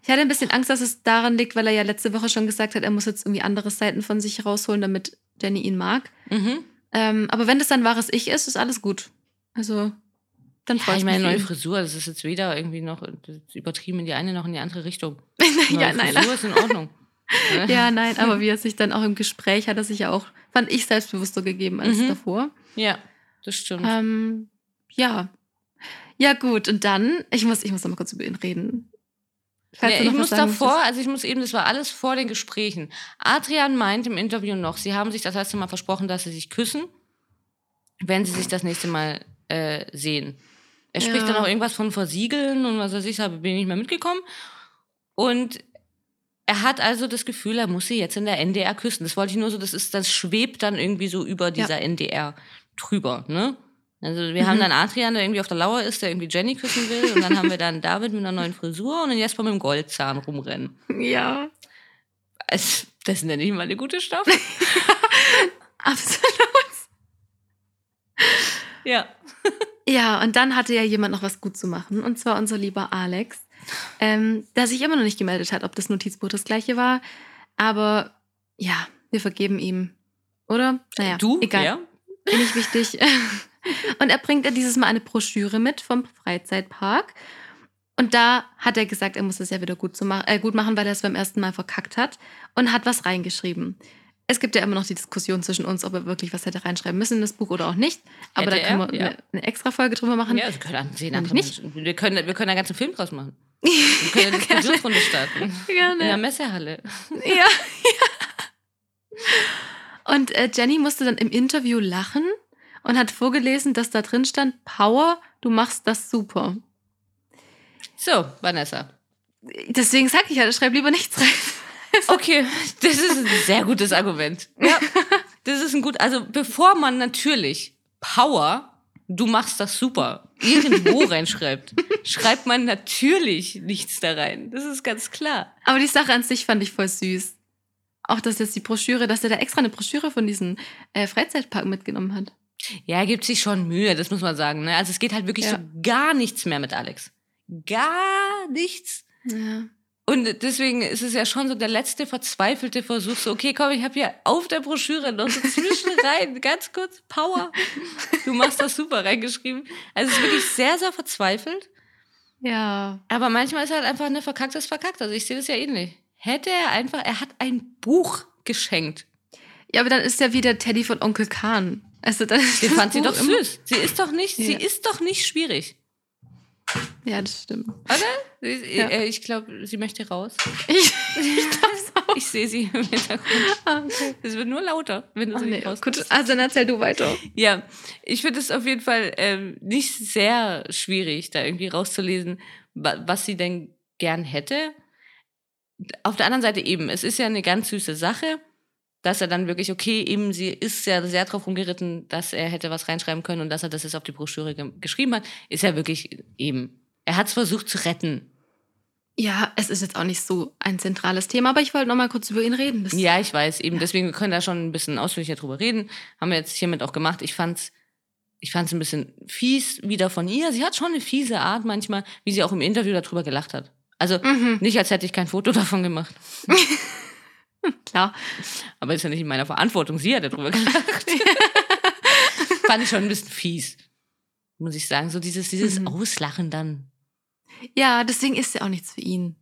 Ich hatte ein bisschen Angst, dass es daran liegt, weil er ja letzte Woche schon gesagt hat, er muss jetzt irgendwie andere Seiten von sich rausholen, damit Jenny ihn mag. Mhm. Ähm, aber wenn das dann wahres Ich ist, ist alles gut. Also, dann Ja, freut ich mich. meine, neue. Frisur, das ist jetzt weder irgendwie noch übertrieben in die eine noch in die andere Richtung. ja, nein, Frisur ist in Ordnung. Ja, nein, aber wie er sich dann auch im Gespräch hat, er sich ja auch, fand ich selbstbewusster gegeben als Mhm. davor. Ja, das stimmt. Ähm, ja. Ja, gut. Und dann, ich muss, ich muss noch mal kurz über ihn reden. Ja, du ich muss davor, also ich muss eben, das war alles vor den Gesprächen. Adrian meint im Interview noch, sie haben sich das erste Mal versprochen, dass sie sich küssen, wenn sie sich das nächste Mal äh, sehen. Er Ja. spricht dann auch irgendwas von Versiegeln und was weiß ich, da bin ich nicht mehr mitgekommen. Und er hat also das Gefühl, er muss sie jetzt in der NDR küssen. Das wollte ich nur so, das ist, das schwebt dann irgendwie so über dieser NDR drüber, ne? Also wir Mhm. haben dann Adrian, der irgendwie auf der Lauer ist, der irgendwie Jenny küssen will. Und dann haben wir dann David mit einer neuen Frisur und dann Jesper mit dem Goldzahn rumrennen. Ja, Es, das nenne ich mal eine gute Staffel. absolut. ja. Ja, und dann hatte ja jemand noch was gut zu machen, und zwar unser lieber Alex, ähm, der sich immer noch nicht gemeldet hat, ob das Notizbuch das gleiche war. Aber ja, wir vergeben ihm. Oder? Naja, du? egal. Ja? Nicht wichtig. Und er bringt ja dieses Mal eine Broschüre mit vom Freizeitpark. Und da hat er gesagt, er muss es ja wieder gut, zu ma äh, gut machen, weil er es beim ersten Mal verkackt hat und hat was reingeschrieben. Es gibt ja immer noch die Diskussion zwischen uns, ob er wirklich was hätte reinschreiben müssen in das Buch oder auch nicht. Aber Hätte da können wir ja. eine, eine extra Folge drüber machen. Ja, sie können an zehn Nämlich andere nicht. Wir können, wir können einen ganzen Film draus machen. Wir können eine Diskussionsrunde starten. In der Gerne. Messehalle. Ja, ja. Und äh, Jenny musste dann im Interview lachen und hat vorgelesen, dass da drin stand, Power, du machst das super. So, Vanessa. Deswegen sag ich ja, schreib lieber nichts rein. Okay, das ist ein sehr gutes Argument. Ja, das ist ein gut. Also bevor man natürlich Power, du machst das super, irgendwo reinschreibt, schreibt man natürlich nichts da rein. Das ist ganz klar. Aber die Sache an sich fand ich voll süß. Auch, dass jetzt die Broschüre, dass er da extra eine Broschüre von diesem äh, Freizeitpark mitgenommen hat. Ja, er gibt sich schon Mühe, das muss man sagen. Ne? Also es geht halt wirklich Ja. so gar nichts mehr mit Alex. Gar nichts. Ja. Und deswegen ist es ja schon so der letzte verzweifelte Versuch, so, okay, komm, ich habe hier auf der Broschüre noch so zwischen rein, ganz kurz, Power. Du machst das super reingeschrieben. Also es ist wirklich sehr, sehr verzweifelt. Ja. Aber manchmal ist halt einfach eine verkacktes verkackt. Also ich sehe das ja ähnlich. Hätte er einfach, er hat ein Buch geschenkt. Ja, aber dann ist ja wieder Teddy von Onkel Kahn. Also dann ist Den das fand sie doch süß. Sie ist doch nicht, sie Ja. ist doch nicht schwierig. Ja, das stimmt. Oder? Sie- Ja. äh, Ich glaube, sie möchte raus. Ich, ich auch. Ich sehe sie im Hintergrund. Ah, okay. Es wird nur lauter, wenn du Ach sie nee, nicht raus. gut, also dann erzähl du weiter. Ja, ich finde es auf jeden Fall ähm, nicht sehr schwierig, da irgendwie rauszulesen, wa was sie denn gern hätte. Auf der anderen Seite eben, es ist ja eine ganz süße Sache, dass er dann wirklich, okay, eben, sie ist ja sehr drauf rumgeritten, dass er hätte was reinschreiben können und dass er das jetzt auf die Broschüre ge geschrieben hat, ist ja wirklich eben. Er hat es versucht zu retten. Ja, es ist jetzt auch nicht so ein zentrales Thema, aber ich wollte noch mal kurz über ihn reden. Ja, ich weiß, eben, deswegen wir können da schon ein bisschen ausführlicher drüber reden. Haben wir jetzt hiermit auch gemacht. Ich fand's, ich fand's ein bisschen fies wieder von ihr. Sie hat schon eine fiese Art manchmal, wie sie auch im Interview darüber gelacht hat. Also Mhm, nicht, als hätte ich kein Foto davon gemacht. klar. Aber ist ja nicht in meiner Verantwortung. Sie hat darüber gelacht. Fand ich schon ein bisschen fies. Muss ich sagen. So dieses, dieses Mhm. Auslachen dann. Ja, deswegen ist ja auch nichts für ihn.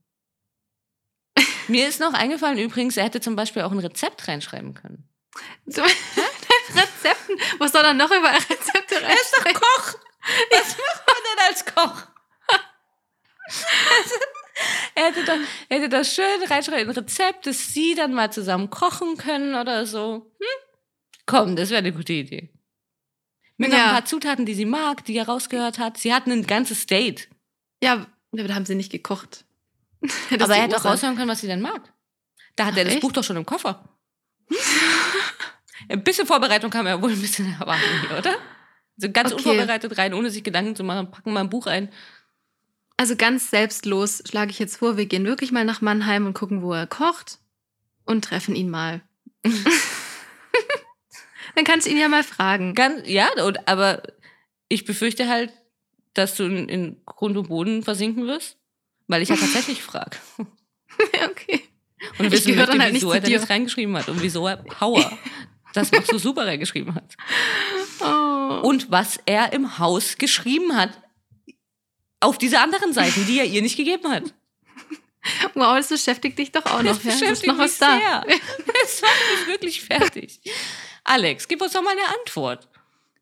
Mir ist noch eingefallen übrigens, er hätte zum Beispiel auch ein Rezept reinschreiben können. So, Rezepten. Was soll er noch über Rezepte Er ist doch Koch. Was macht man denn als Koch? er hätte doch, er hätte das schön reinschreiben, ein Rezept, das sie dann mal zusammen kochen können oder so. Hm? Komm, das wäre eine gute Idee. Mit noch Ja. ein paar Zutaten, die sie mag, die er rausgehört hat. Sie hatten ein ganzes Date. Ja, aber da haben sie nicht gekocht. Aber er hätte auch raushören können, was sie denn mag. Da hat Ach, er das echt? Buch doch schon im Koffer. ein bisschen Vorbereitung kam ja wohl ein bisschen erwarten hier, oder? So ganz Okay. unvorbereitet rein, ohne sich Gedanken zu machen, packen mal ein Buch ein. Also ganz selbstlos schlage ich jetzt vor, wir gehen wirklich mal nach Mannheim und gucken, wo er kocht und treffen ihn mal. Dann kannst du ihn ja mal fragen. Ganz, ja, und, aber ich befürchte halt, dass du in, in Grund und Boden versinken wirst, weil ich ja tatsächlich frage. okay. Und Ich wissen dann möchte, halt nicht wieso er das reingeschrieben hat und wieso er Power, das machst du super reingeschrieben hat. Oh. Und was er im Haus geschrieben hat. Auf diese anderen Seiten, die er ihr nicht gegeben hat. Wow, das beschäftigt dich doch auch noch. Das ja? beschäftigt ist noch mich was da. sehr. Das macht mich wirklich fertig. Alex, gib uns doch mal eine Antwort.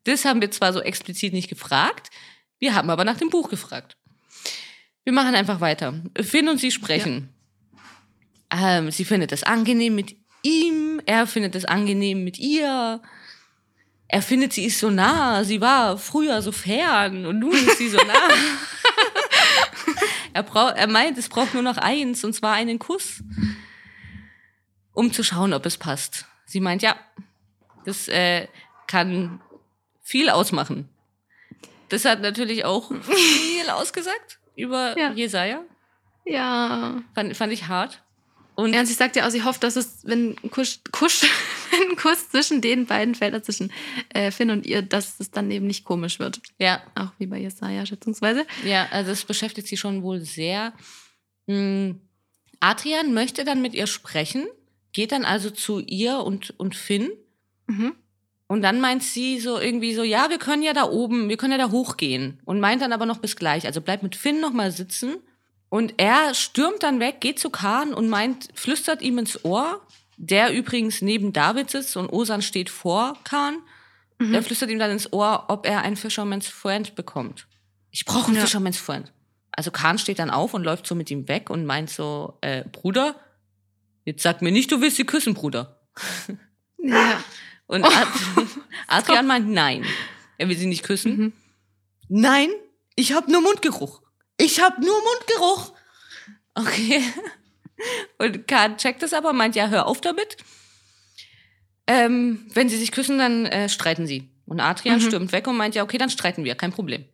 Das haben wir zwar so explizit nicht gefragt, wir haben aber nach dem Buch gefragt. Wir machen einfach weiter. Finn und sie sprechen. Ähm, sie findet es angenehm mit ihm, er findet es angenehm mit ihr. Er findet, sie ist so nah, sie war früher so fern und nun ist sie so nah. er, braucht, er meint, es braucht nur noch eins, und zwar einen Kuss, um zu schauen, ob es passt. Sie meint, ja, das äh, kann viel ausmachen. Das hat natürlich auch viel ausgesagt über Ja. Jesaja. Ja. Fand, fand ich hart. Und Ja, und sie sagt ja auch, sie hofft, dass es, wenn ein Kuss, Kuss, wenn ein Kuss zwischen den beiden fällt, also zwischen äh, Finn und ihr, dass es dann eben nicht komisch wird. ja, Auch wie bei Jesaja schätzungsweise. Ja, also es beschäftigt sie schon wohl sehr. Hm, Adrian möchte dann mit ihr sprechen, geht dann also zu ihr und, und Finn. Mhm. Und dann meint sie so irgendwie so, ja, wir können ja da oben, wir können ja da hochgehen. Und meint dann aber noch bis gleich. Also bleibt mit Finn noch mal sitzen. Und er stürmt dann weg, geht zu Kahn und meint, flüstert ihm ins Ohr, der übrigens neben David sitzt und Osan steht vor Kahn. Mhm. Er flüstert ihm dann ins Ohr, ob er ein Fisherman's Friend bekommt. Ich brauche einen Ja. Fisherman's Friend. Also Kahn steht dann auf und läuft so mit ihm weg und meint so, äh, Bruder, jetzt sag mir nicht, du willst sie küssen, Bruder. Ja. Und Ad Adrian meint nein. Er will sie nicht küssen. Mhm. Nein, ich habe nur Mundgeruch. Ich habe nur Mundgeruch. Okay. Und Kahn checkt es aber, meint ja, hör auf damit. Ähm, wenn sie sich küssen, dann äh, streiten sie. Und Adrian Mhm. stürmt weg und meint ja, okay, dann streiten wir, kein Problem.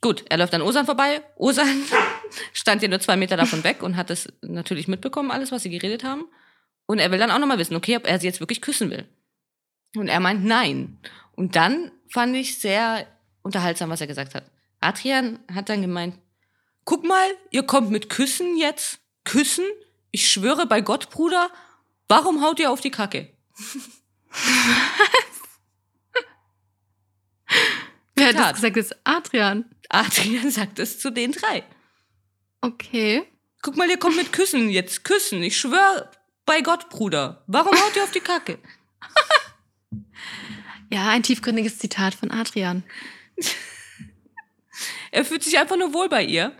Gut, er läuft an Osan vorbei. Osan stand ja nur zwei Meter davon weg und hat es natürlich mitbekommen, alles, was sie geredet haben. Und er will dann auch nochmal wissen, okay, ob er sie jetzt wirklich küssen will. Und er meint nein. Und dann fand ich sehr unterhaltsam, was er gesagt hat. Adrian hat dann gemeint, guck mal, ihr kommt mit Küssen jetzt. Küssen? Ich schwöre bei Gott, Bruder, warum haut ihr auf die Kacke? Wer hat das gesagt? Das ist Adrian. Adrian sagt es zu den drei. Okay. Guck mal, ihr kommt mit Küssen jetzt. Küssen. Ich schwöre bei Gott, Bruder. Warum haut ihr auf die Kacke? Ja, ein tiefgründiges Zitat von Adrian. Er fühlt sich einfach nur wohl bei ihr.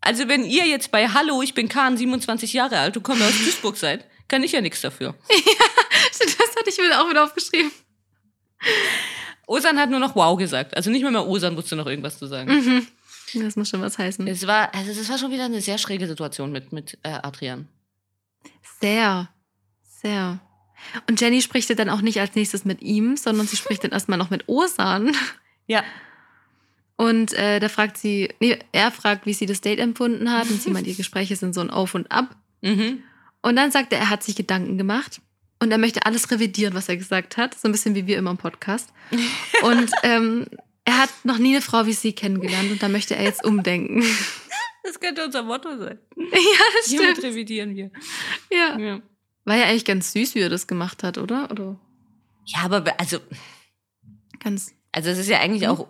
Also wenn ihr jetzt bei Hallo, ich bin Kahn, 27 Jahre alt und komme aus Duisburg seid, kann ich ja nichts dafür. Stimmt, das hatte ich mir auch wieder aufgeschrieben. Osan hat nur noch Wow gesagt. Also nicht mehr mehr Osan wusste noch irgendwas zu sagen. Mhm. Das muss schon was heißen. Es war, also das war schon wieder eine sehr schräge Situation mit, mit äh, Adrian. Sehr. Sehr. Und Jenny spricht ja dann auch nicht als nächstes mit ihm, sondern sie spricht dann erstmal noch mit Osan. Ja. Und äh, da fragt sie, nee, er fragt, wie sie das Date empfunden hat. Und sie meint, die Gespräche sind so ein Auf und Ab. Mhm. Und dann sagt er, er hat sich Gedanken gemacht. Und er möchte alles revidieren, was er gesagt hat. So ein bisschen wie wir immer im Podcast. Und ähm, er hat noch nie eine Frau wie sie kennengelernt. Und da möchte er jetzt umdenken. Das könnte unser Motto sein. ja, das Hiermit stimmt. revidieren wir. Ja. Ja. War ja eigentlich ganz süß, wie er das gemacht hat, oder? Oder Ja, aber also, ganz. also es ist ja eigentlich auch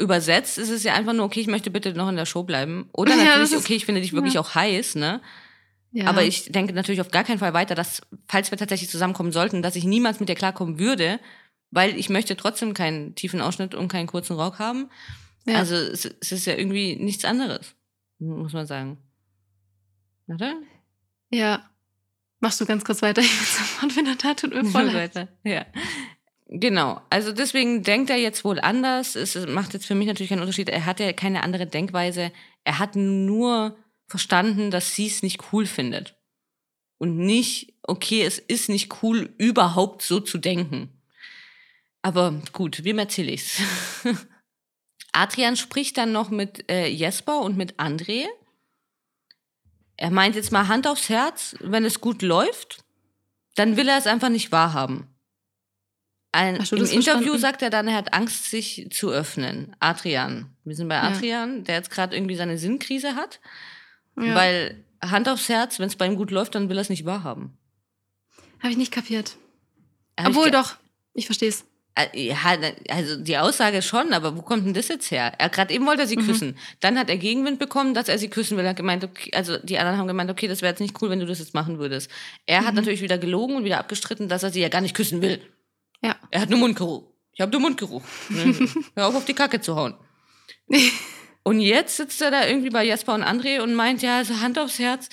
übersetzt. Es ist ja einfach nur, okay, ich möchte bitte noch in der Show bleiben. Oder Ja, natürlich, okay, ich finde dich wirklich auch heiß, ne? Ja. Aber ich denke natürlich auf gar keinen Fall weiter, dass, falls wir tatsächlich zusammenkommen sollten, dass ich niemals mit dir klarkommen würde, weil ich möchte trotzdem keinen tiefen Ausschnitt und keinen kurzen Rock haben. Ja. Also es, es ist ja irgendwie nichts anderes, muss man sagen. Oder? Ja. Machst du ganz kurz weiter? Ich bin sofort wieder da, tut mir voll leid. weiter. Ja. Genau. Also deswegen denkt er jetzt wohl anders. Es macht jetzt für mich natürlich keinen Unterschied. Er hat ja keine andere Denkweise. Er hat nur verstanden, dass sie es nicht cool findet. Und nicht, okay, es ist nicht cool, überhaupt so zu denken. Aber gut, wem erzähle ich's? Adrian spricht dann noch mit äh, Jesper und mit André. Er meint jetzt mal Hand aufs Herz, wenn es gut läuft, dann will er es einfach nicht wahrhaben. Ein, Im Interview verstanden? sagt er dann, er hat Angst, sich zu öffnen. Adrian. Wir sind bei Ja. Adrian, der jetzt gerade irgendwie seine Sinnkrise hat. Ja. Weil Hand aufs Herz, wenn es bei ihm gut läuft, dann will er es nicht wahrhaben. Habe ich nicht kapiert. Hab ich Obwohl ge- doch. Ich verstehe es. Äh, Ja, also die Aussage schon, aber wo kommt denn das jetzt her? Er gerade eben wollte er sie küssen. Dann hat er Gegenwind bekommen, dass er sie küssen will. Er hat gemeint, okay, also die anderen haben gemeint, okay, das wäre jetzt nicht cool, wenn du das jetzt machen würdest. Er hat natürlich wieder gelogen und wieder abgestritten, dass er sie ja gar nicht küssen will. Ja. Er hat nur Mundgeruch. Ich habe nur Mundgeruch. Hör auf, auf die Kacke zu hauen. Und jetzt sitzt er da irgendwie bei Jasper und André und meint, ja, also Hand aufs Herz,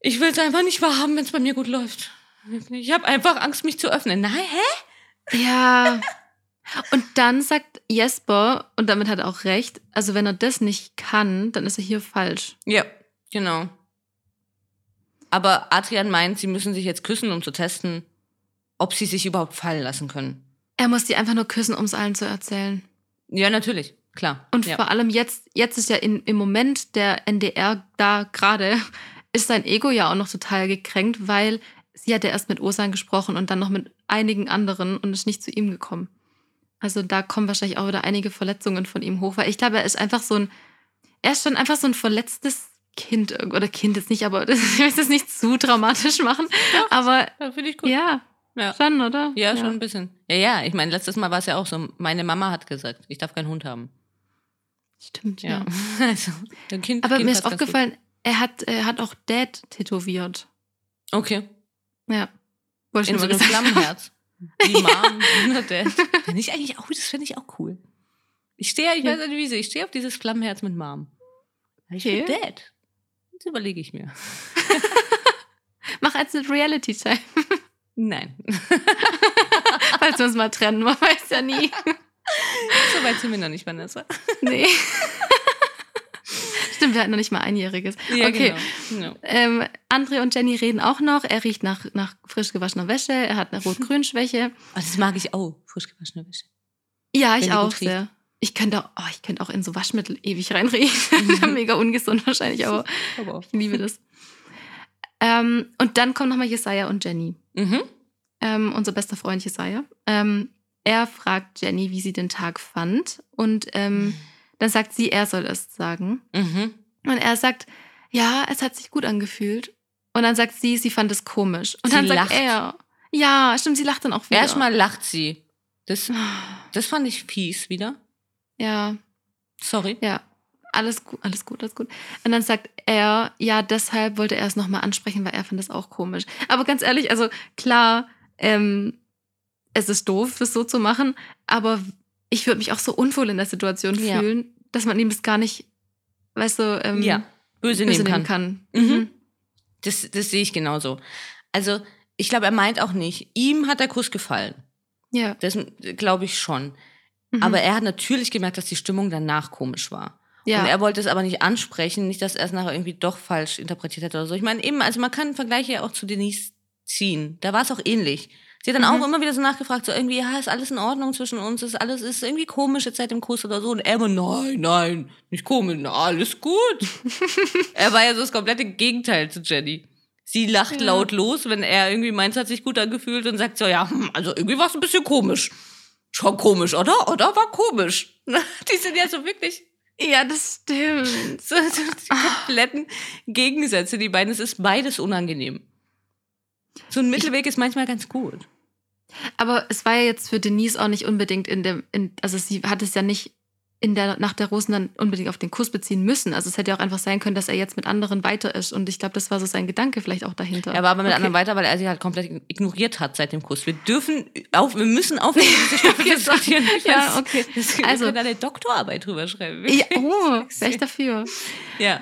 ich will es einfach nicht wahrhaben, wenn es bei mir gut läuft. Ich habe einfach Angst, mich zu öffnen. Nein, hä? Ja. Und dann sagt Jesper, und damit hat er auch recht, also wenn er das nicht kann, dann ist er hier falsch. Ja, genau. Aber Adrian meint, sie müssen sich jetzt küssen, um zu testen, ob sie sich überhaupt fallen lassen können. Er muss die einfach nur küssen, um es allen zu erzählen. Ja, natürlich, klar. Und ja. vor allem jetzt, jetzt ist ja in, im Moment der NDR da gerade, ist sein Ego ja auch noch total gekränkt, weil sie hat ja erst mit Osan gesprochen und dann noch mit einigen anderen und ist nicht zu ihm gekommen. Also da kommen wahrscheinlich auch wieder einige Verletzungen von ihm hoch, weil ich glaube, er ist einfach so ein, er ist schon einfach so ein verletztes Kind, oder Kind jetzt nicht, aber das, ich will das nicht zu dramatisch machen, aber Ja, finde ich gut. ja, Ja. schon, oder? Ja, schon ein bisschen. Ja, ja, ich meine, letztes Mal war es ja auch so, meine Mama hat gesagt, ich darf keinen Hund haben. Stimmt, Ja. ja. Also, ein kind, Aber kind mir ist aufgefallen, er hat, er hat auch Dad tätowiert. Okay. Ja. Wollte In so einem. Flammenherz. Die Mom, nur Dad. Finde ich eigentlich auch, das finde ich auch cool. Ich stehe, ich weiß nicht wieso, ich stehe auf dieses Flammenherz mit Mom. Ich Okay. will Dad. Das überlege ich mir. Mach als eine Reality-Time. Nein. Falls wir uns mal trennen, man weiß ja nie. so weit sind wir noch nicht, Vanessa. Nee. Stimmt, wir hatten noch nicht mal einjähriges. Ja, okay. genau. Ja. Ähm, André und Jenny reden auch noch. Er riecht nach, nach frisch gewaschener Wäsche. Er hat eine Rot-Grün-Schwäche. Oh, das mag ich auch, frisch gewaschene Wäsche. Ja, Wenn ich auch sehr. Ich könnte auch, oh, ich könnte auch in so Waschmittel ewig reinriechen. Mega ungesund wahrscheinlich, aber Aber ich liebe das. Ähm, und dann kommen nochmal Jesaja und Jenny. Mhm. ähm, unser bester Freund Jesaja. Ähm, er fragt Jenny, wie sie den Tag fand. Und ähm, dann sagt sie, er soll es sagen. Mhm. Und er sagt, ja, es hat sich gut angefühlt. Und dann sagt sie, sie fand es komisch. Und Sie dann sagt lacht. er, ja, stimmt, sie lacht dann auch wieder. Erstmal lacht sie. Das, das fand ich fies wieder. Ja, Sorry. ja, alles gut, alles gut, alles gut. Und dann sagt er, ja, deshalb wollte er es nochmal ansprechen, weil er fand es auch komisch. Aber ganz ehrlich, also klar, ähm, es ist doof, das so zu machen, aber ich würde mich auch so unwohl in der Situation Ja. fühlen, dass man ihm das gar nicht, weißt du, ähm, Ja, böse, böse nehmen nehmen kann. kann. Mhm. Das, das sehe ich genauso. Also, ich glaube, er meint auch nicht, ihm hat der Kuss gefallen. Ja. Das glaube ich schon. Mhm. Aber er hat natürlich gemerkt, dass die Stimmung danach komisch war. Ja. Und er wollte es aber nicht ansprechen, nicht, dass er es nachher irgendwie doch falsch interpretiert hat oder so. Ich meine, eben, also man kann Vergleiche ja auch zu Denise ziehen. Da war es auch ähnlich. Sie hat dann Mhm. auch immer wieder so nachgefragt, so irgendwie, ja, ist alles in Ordnung zwischen uns, ist alles, ist irgendwie komisch jetzt seit dem Kuss oder so. Und er immer, nein, nein, nicht komisch, na, alles gut. er war ja so das komplette Gegenteil zu Jenny. Sie lacht Ja. laut los, wenn er irgendwie meint, hat sich gut angefühlt und sagt so, ja, hm, also irgendwie war es ein bisschen komisch. Schon komisch, oder? Oder war komisch. Die sind ja so wirklich ja, das stimmt. so, so die kompletten Gegensätze, die beiden. Es ist beides unangenehm. So ein Mittelweg ist manchmal ganz gut. Aber es war ja jetzt für Denise auch nicht unbedingt in dem, in, also sie hat es ja nicht in der Nacht der Rosen dann unbedingt auf den Kuss beziehen müssen. Also es hätte ja auch einfach sein können, dass er jetzt mit anderen weiter ist. Und ich glaube, das war so sein Gedanke vielleicht auch dahinter. Er war aber mit Okay. anderen weiter, weil er sie halt komplett ignoriert hat seit dem Kuss. Wir dürfen auf, wir müssen Staffel Okay, diskutieren. Ja, okay. Das, wir Also- können eine Doktorarbeit drüber schreiben. Ja, oh, wäre ich dafür. Ja.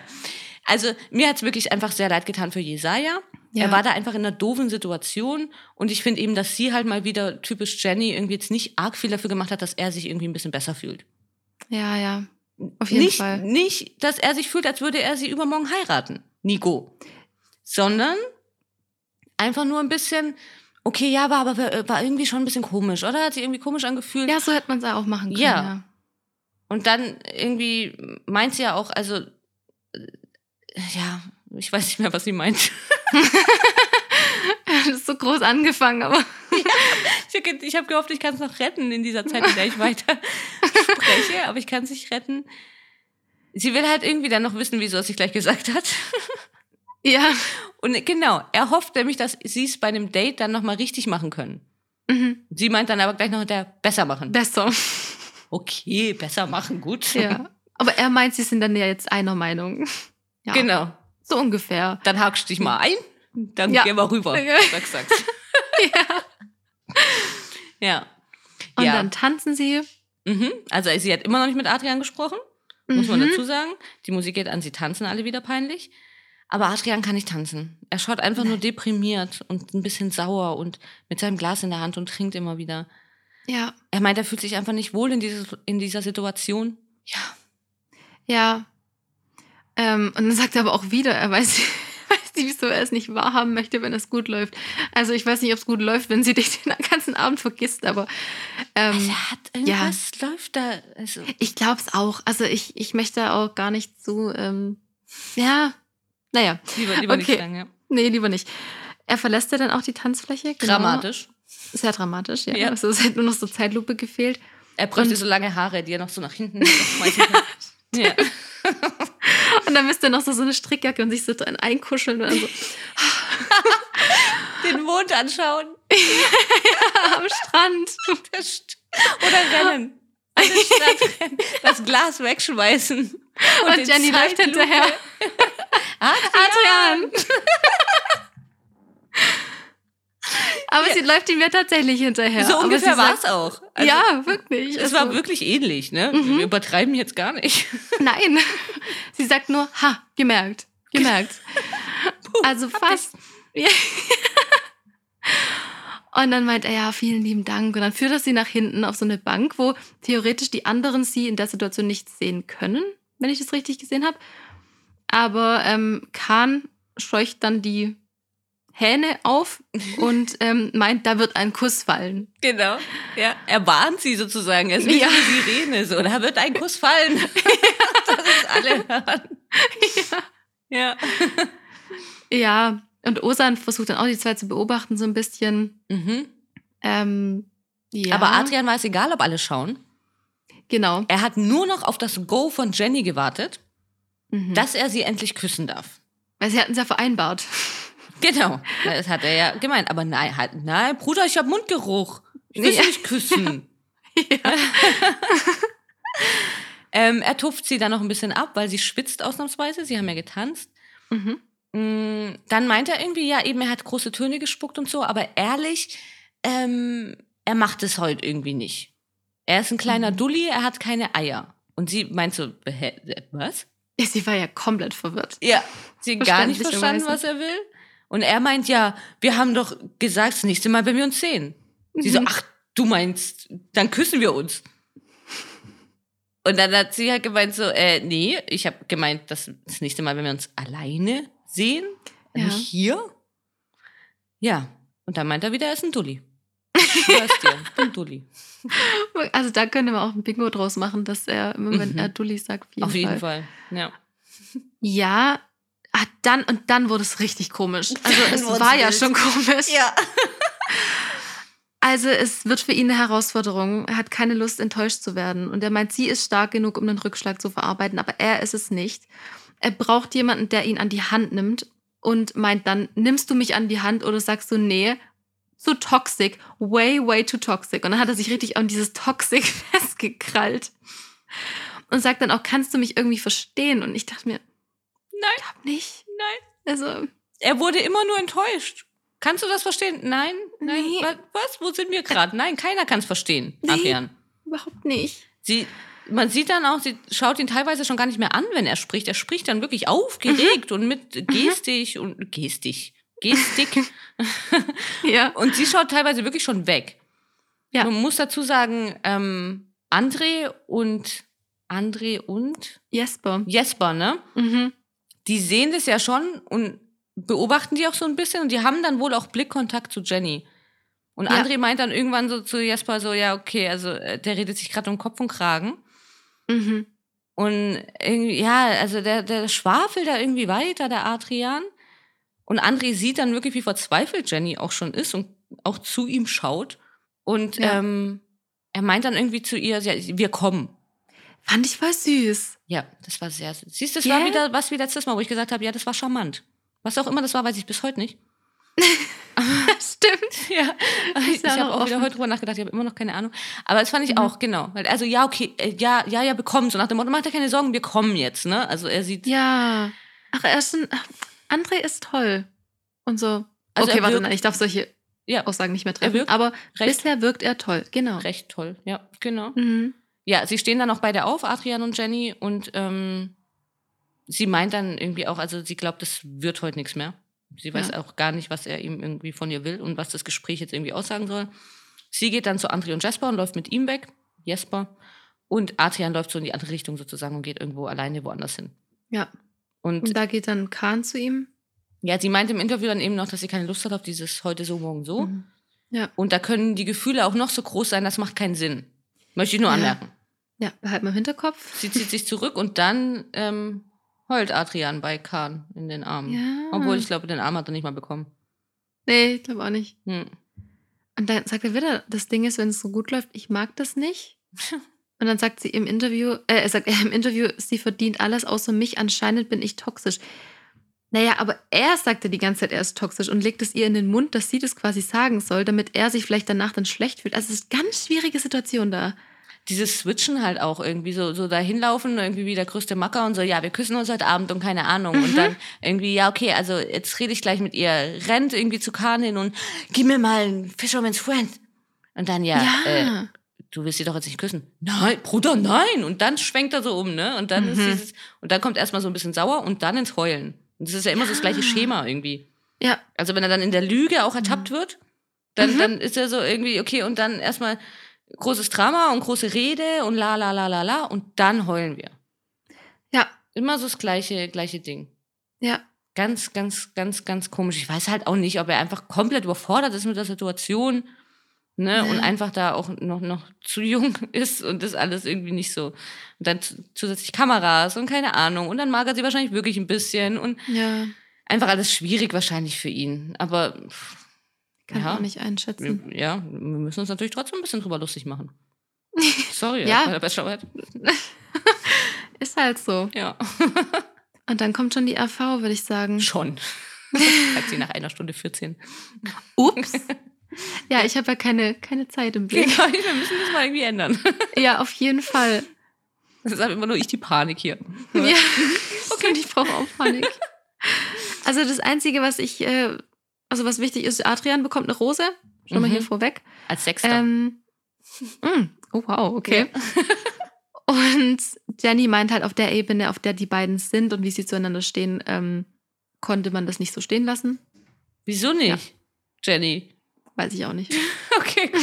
Also mir hat's wirklich einfach sehr leid getan für Jesaja. Ja. Er war da einfach in einer doofen Situation und ich finde eben, dass sie halt mal wieder typisch Jenny irgendwie jetzt nicht arg viel dafür gemacht hat, dass er sich irgendwie ein bisschen besser fühlt. Ja, ja. Auf jeden nicht, Fall. Nicht, dass er sich fühlt, als würde er sie übermorgen heiraten, Nico. Sondern einfach nur ein bisschen, okay, ja, war aber war irgendwie schon ein bisschen komisch, oder? Hat sich irgendwie komisch angefühlt. Ja, so hätte man es auch machen können. Ja. Ja. Und dann irgendwie meint sie ja auch, also, ja, ich weiß nicht mehr, was sie meint. Das ist so groß angefangen, aber Ich, hab- ich habe gehofft, ich kann es noch retten in dieser Zeit, in der ich weiter spreche, aber ich kann es nicht retten. Sie will halt irgendwie dann noch wissen, wieso er sich gleich gesagt hat. ja. Und genau, er hofft nämlich, dass sie es bei einem Date dann nochmal richtig machen können. Mhm. Sie meint dann aber gleich noch der besser machen. Besser. Okay, besser machen, gut. Ja. Aber er meint, sie sind dann ja jetzt einer Meinung. Ja. Genau. So ungefähr. Dann hakst du dich mal ein, dann Ja. gehen wir rüber. Ja. Zack, zack. ja. Und ja. dann tanzen sie. Mhm. Also sie hat immer noch nicht mit Adrian gesprochen, muss man Mhm. dazu sagen. Die Musik geht an, sie tanzen alle wieder peinlich. Aber Adrian kann nicht tanzen. Er schaut einfach nur deprimiert und ein bisschen sauer und mit seinem Glas in der Hand und trinkt immer wieder. Ja. Er meint, er fühlt sich einfach nicht wohl in, dieses, in dieser Situation. Ja. Ja. Ähm, und dann sagt er aber auch wieder, er weiß, weiß nicht, wieso er es nicht wahrhaben möchte, wenn es gut läuft. Also ich weiß nicht, ob es gut läuft, wenn sie dich den ganzen Abend vergisst, aber ähm, Also hat irgendwas läuft da. Also, ich glaube es auch. Also ich, ich möchte auch gar nicht so, ähm, ja, naja, lieber lieber Okay. nicht sagen, ja. nee, lieber nicht. Er verlässt ja dann auch die Tanzfläche. Genau. Dramatisch. Sehr dramatisch, ja. Ja. Also es hat nur noch so Zeitlupe gefehlt. Er bräuchte Und- so lange Haare, die er noch so nach hinten schmeißen kann. Ja. Und dann müsste er noch so, so eine Strickjacke und sich so dran einkuscheln und dann so Den Mond anschauen. am Strand. St- Oder rennen. Das Glas wegschmeißen. Und, Und Jenny läuft hinterher. Adrian! Adrian! Aber sie läuft ihm ja tatsächlich hinterher. So ungefähr war es auch. Also, ja, wirklich. Es war wirklich ähnlich, ne? Mhm. Wir übertreiben jetzt gar nicht. Nein. Sie sagt nur, ha, gemerkt. Gemerkt. also fast. Ja. Und dann meint er, ja, vielen lieben Dank. Und dann führt er sie nach hinten auf so eine Bank, wo theoretisch die anderen sie in der Situation nicht sehen können, wenn ich das richtig gesehen habe. Aber ähm, Kahn scheucht dann die Hähne auf und ähm, meint, da wird ein Kuss fallen. Genau. Ja. Er warnt sie sozusagen. Er ist wie Ja. eine Sirene. So, da wird ein Kuss fallen. das ist alle hören. Ja. Ja, und Osan versucht dann auch die zwei zu beobachten, so ein bisschen. Mhm. Ähm, ja. Aber Adrian war es egal, ob alle schauen. Genau. Er hat nur noch auf das Go von Jenny gewartet, Mhm. dass er sie endlich küssen darf. Weil sie hatten es ja vereinbart. Genau, das hat er ja gemeint. Aber nein, halt, nein, Bruder, ich habe Mundgeruch. Ich will Ja. nicht küssen. ja. ähm, er tupft sie dann noch ein bisschen ab, weil sie schwitzt ausnahmsweise. Sie haben ja getanzt. Mhm. Mm, Dann meint er irgendwie, ja, eben, er hat große Töne gespuckt und so, aber ehrlich, ähm, er macht es heute irgendwie nicht. Er ist ein kleiner Mhm. Dulli, er hat keine Eier. Und sie meint so, was? ja. Sie war ja komplett verwirrt. Ja, sie hat gar nicht verstanden, Verständlicherweise. was er will. Und er meint, ja, wir haben doch gesagt, das nächste Mal, wenn wir uns sehen. Sie so, Mhm. ach, du meinst, dann küssen wir uns. Und dann hat sie halt gemeint so, äh, nee, ich habe gemeint, dass das nächste Mal, wenn wir uns alleine sehen, Ja. nicht hier. Ja, und dann meint er wieder, er ist ein Dulli. Schwör's dir, ein Dulli. Also da könnte man auch ein Bingo draus machen, dass er immer, wenn Mhm. er Dulli sagt, auf jeden, Auf jeden Fall. Fall. Ja. Ja, ah, dann und dann wurde es richtig komisch. Also Dann es war ja wild. schon komisch. ja. Also es wird für ihn eine Herausforderung. Er hat keine Lust, enttäuscht zu werden. Und er meint, sie ist stark genug, um den Rückschlag zu verarbeiten, aber er ist es nicht. Er braucht jemanden, der ihn an die Hand nimmt und meint dann, nimmst du mich an die Hand oder sagst du, nee, zu toxic, way, way too toxic. Und dann hat er sich richtig an dieses Toxic festgekrallt. Und sagt dann auch, kannst du mich irgendwie verstehen? Und ich dachte mir, Nein, glaub nicht. nein. Also, Er wurde immer nur enttäuscht. Kannst du das verstehen? Nein? Nein? Nee. Wa- Was? Wo sind wir gerade? Nein, keiner kann es verstehen, Nee. Adrian. überhaupt nicht. Sie, man sieht dann auch, sie schaut ihn teilweise schon gar nicht mehr an, wenn er spricht. Er spricht dann wirklich aufgeregt und mit Gestik und Gestik. Gestik. Ja. und sie schaut teilweise wirklich schon weg. Ja. Man muss dazu sagen, ähm, André und André und Jesper. Jesper, ne? Mhm. Die sehen das ja schon und beobachten die auch so ein bisschen und die haben dann wohl auch Blickkontakt zu Jenny. Und Ja. André meint dann irgendwann so zu Jesper so, ja, okay, also äh, der redet sich gerade um Kopf und Kragen. Mhm. Und irgendwie, ja, also der, der schwafelt da irgendwie weiter, der Adrian. Und André sieht dann wirklich, wie verzweifelt Jenny auch schon ist und auch zu ihm schaut. Und Ja. ähm, er meint dann irgendwie zu ihr, ja, wir kommen. Fand ich voll süß. Ja, das war sehr süß. Siehst du, das Gell? war wieder was wie letztes Mal, wo ich gesagt habe, ja, das war charmant. Was auch immer das war, weiß ich bis heute nicht. stimmt. Ja, ich, ich habe auch wieder heute drüber nachgedacht, ich habe immer noch keine Ahnung. Aber das fand ich Mhm. auch, genau. Also ja, okay, äh, ja, ja, ja, wir kommen. So nach dem Motto, mach dir keine Sorgen, wir kommen jetzt, ne? Also er sieht, Ja. Ach, er ist ein, André ist toll. Und so. Also okay, warte, nein, ich darf solche ja, Aussagen nicht mehr treffen. wirkt aber recht- bisher wirkt er toll. Genau. recht toll. Ja, genau. Mhm. Ja, sie stehen dann auch beide auf, Adrian und Jenny, und ähm, sie meint dann irgendwie auch, also sie glaubt, das wird heute nichts mehr. Sie weiß Ja. auch gar nicht, was er ihm irgendwie von ihr will und was das Gespräch jetzt irgendwie aussagen soll. Sie geht dann zu André und Jasper und läuft mit ihm weg, Jesper. Und Adrian läuft so in die andere Richtung sozusagen und geht irgendwo alleine woanders hin. Ja. Und Und da geht dann Kahn zu ihm. ja, sie meint im Interview dann eben noch, dass sie keine Lust hat auf dieses heute so, morgen so. Mhm. Ja. Und da können die Gefühle auch noch so groß sein, das macht keinen Sinn. Möchte ich nur anmerken. Ja, behalt mal im Hinterkopf. Sie zieht sich zurück und dann ähm, heult Adrian bei Kahn in den Armen. Ja. Obwohl ich glaube, den Arm hat er nicht mal bekommen. Nee, ich glaube auch nicht. Hm. Und dann sagt er wieder, das Ding ist, wenn es so gut läuft, ich mag das nicht. Und dann sagt sie im Interview, äh, er sagt er im Interview, sie verdient alles außer mich, anscheinend bin ich toxisch. Naja, aber er sagte die ganze Zeit, er ist toxisch und legt es ihr in den Mund, dass sie das quasi sagen soll, damit er sich vielleicht danach dann schlecht fühlt. Also es ist eine ganz schwierige Situation da. Dieses Switchen halt auch irgendwie so, so dahin laufen, irgendwie wie der größte Macker und so, ja, wir küssen uns heute Abend und keine Ahnung. Und dann irgendwie, ja, okay, also jetzt rede ich gleich mit ihr, rennt irgendwie zu Kahn hin und gib mir mal einen Fisherman's Friend. Und dann, ja, Äh, du willst sie doch jetzt nicht küssen. Nein, Bruder, nein. Und dann schwenkt er so um, ne? Und dann ist Mhm. dieses, und dann kommt erstmal so ein bisschen sauer und dann ins Heulen. Und das ist ja immer so das gleiche Ja. Schema irgendwie. ja, Also wenn er dann in der Lüge auch ertappt wird, dann, Mhm. dann ist er so irgendwie, okay, und dann erstmal großes Drama und große Rede und la la la la la und dann heulen wir. ja, Immer so das gleiche, gleiche Ding. ja. Ganz, ganz, ganz, ganz komisch. Ich weiß halt auch nicht, ob er einfach komplett überfordert ist mit der Situation. Ne, und Ja. einfach da auch noch, noch zu jung ist und das alles irgendwie nicht so. Und dann zu- zusätzlich Kameras und keine Ahnung. Und dann mag er sie wahrscheinlich wirklich ein bisschen und Ja, einfach alles schwierig wahrscheinlich für ihn. Aber pff, kann Ja. ich auch nicht einschätzen. wir, ja, wir müssen uns natürlich trotzdem ein bisschen drüber lustig machen. Sorry, Ja. bei der Bachelorette. Ist halt so. Ja, Und dann kommt schon die RV, würde ich sagen. schon. Sagt sie nach einer Stunde 14. Ups. Ja, ich habe ja keine, keine Zeit im Blick. Genau, wir müssen das mal irgendwie ändern. Ja, auf jeden Fall. Das ist immer nur ich die Panik hier. Ja, okay, ich brauche auch Panik. Also das Einzige, was ich, äh, also was wichtig ist, Adrian bekommt eine Rose. Schon mal Mhm. hier vorweg. Als Sechster. Ähm, mm, oh wow, okay. Und Jenny meint halt auf der Ebene, auf der die beiden sind und wie sie zueinander stehen, ähm, konnte man das nicht so stehen lassen. Wieso nicht, Jenny? Weiß ich auch nicht. Okay, gut.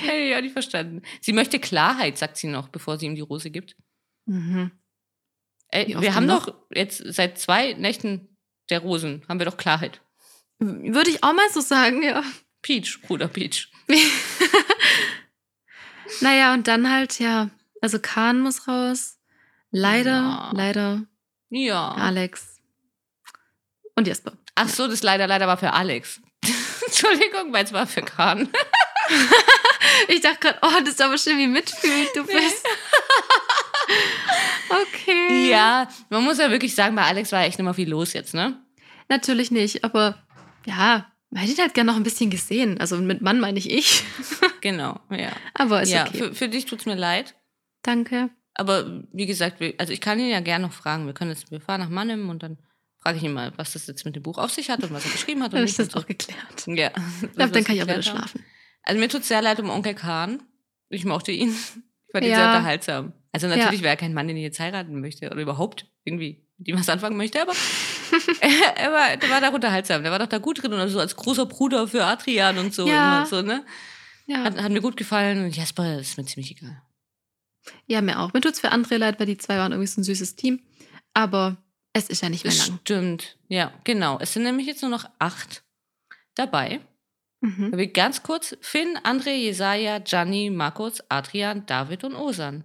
Hätte ich auch nicht verstanden. Sie möchte Klarheit, sagt sie noch, bevor sie ihm die Rose gibt. Mhm. Oft wir haben doch jetzt seit zwei Nächten der Rosen, haben wir doch Klarheit. Würde ich auch mal so sagen, ja. Peach, Bruder Peach. Naja, und dann halt, ja, also Kahn muss raus. Leider, Ja. leider Ja. Alex und Jesper. Ach so, das leider, leider war für Alex. Entschuldigung, weil es war für Kahn. Ich dachte gerade, oh, das ist aber schön, wie mitfühlend du bist. okay. Ja, man muss ja wirklich sagen, bei Alex war echt nicht mal viel los jetzt, ne? Natürlich nicht, aber ja, man hätte ihn halt gerne noch ein bisschen gesehen. Also mit Mann meine ich ich. Genau, ja. Aber ist ja, okay. für, für dich tut's mir leid. Danke. Aber wie gesagt, also ich kann ihn ja gerne noch fragen. Wir können jetzt, wir fahren nach Mannem und dann frage ich ihn mal, was das jetzt mit dem Buch auf sich hat und was er geschrieben hat. Und Dann ist das auch geklärt. Ja. Ich glaube, dann kann ich auch wieder schlafen. Also mir tut's sehr leid um Onkel Kahn. Ich mochte ihn. Ich fand ihn Ja. sehr unterhaltsam. Also natürlich wäre er kein Mann, den ich jetzt heiraten möchte oder überhaupt irgendwie mit ihm was anfangen möchte, aber er war, der war da unterhaltsam. Der war doch da gut drin und so als großer Bruder für Adrian und so. Ja. Und so ne? Ja. hat, hat mir gut gefallen und Jasper ist mir ziemlich egal. ja, mir auch. Mir tut's für andere leid, weil die zwei waren irgendwie so ein süßes Team. Aber es ist ja nicht mehr lang. stimmt. Ja, genau. Es sind nämlich jetzt nur noch acht dabei. Mhm. Wir ganz kurz Finn, André, Jesaja, Gianni, Markus, Adrian, David und Osan.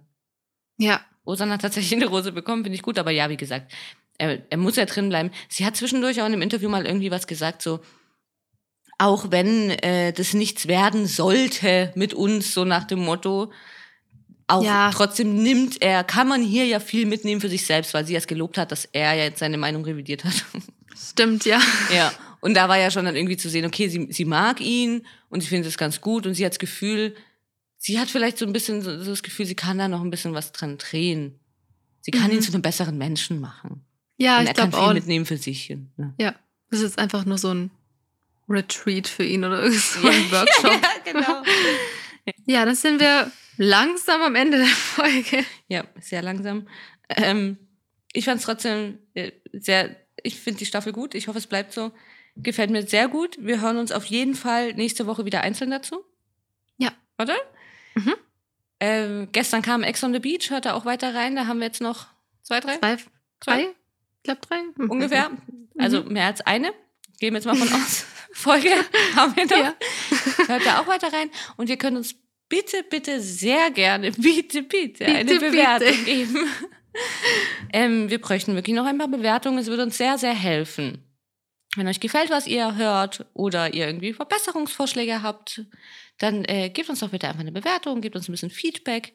Ja. Osan hat tatsächlich eine Rose bekommen, finde ich gut, aber ja, wie gesagt, er, er muss ja drin bleiben. Sie hat zwischendurch auch in dem Interview mal irgendwie was gesagt, so, auch wenn äh, das nichts werden sollte mit uns, so nach dem Motto, auch Ja. trotzdem nimmt er, kann man hier ja viel mitnehmen für sich selbst, weil sie es gelobt hat, dass er ja jetzt seine Meinung revidiert hat. Stimmt, ja. ja. Und da war ja schon dann irgendwie zu sehen, okay, sie, sie mag ihn und sie findet es ganz gut und sie hat das Gefühl, sie hat vielleicht so ein bisschen so das Gefühl, sie kann da noch ein bisschen was dran drehen. Sie kann Mhm. ihn zu einem besseren Menschen machen. Ja, und ich glaube auch. mitnehmen für sich. Ne? Ja, das ist einfach nur so ein Retreat für ihn oder so ein Workshop. ja, genau. Ja, dann sind wir langsam am Ende der Folge. Ja, sehr langsam. Ähm, ich fand es trotzdem äh, sehr, ich finde die Staffel gut. Ich hoffe, es bleibt so. Gefällt mir sehr gut. Wir hören uns auf jeden Fall nächste Woche wieder einzeln dazu. Ja. Oder? Mhm. Ähm, gestern kam Ex on the Beach, hört da auch weiter rein. Da haben wir jetzt noch zwei, drei Zwei, drei? Ich glaube drei. Mhm. ungefähr. Also mehr als eine. Gehen wir jetzt mal von aus. Folge haben wir noch. Ja. Hört da auch weiter rein. Und ihr könnt uns bitte, bitte sehr gerne, bitte, bitte, eine Bitte, Bewertung bitte. geben. ähm, wir bräuchten wirklich noch ein paar Bewertungen. Es würde uns sehr, sehr helfen. Wenn euch gefällt, was ihr hört oder ihr irgendwie Verbesserungsvorschläge habt, dann äh, gebt uns doch bitte einfach eine Bewertung, gebt uns ein bisschen Feedback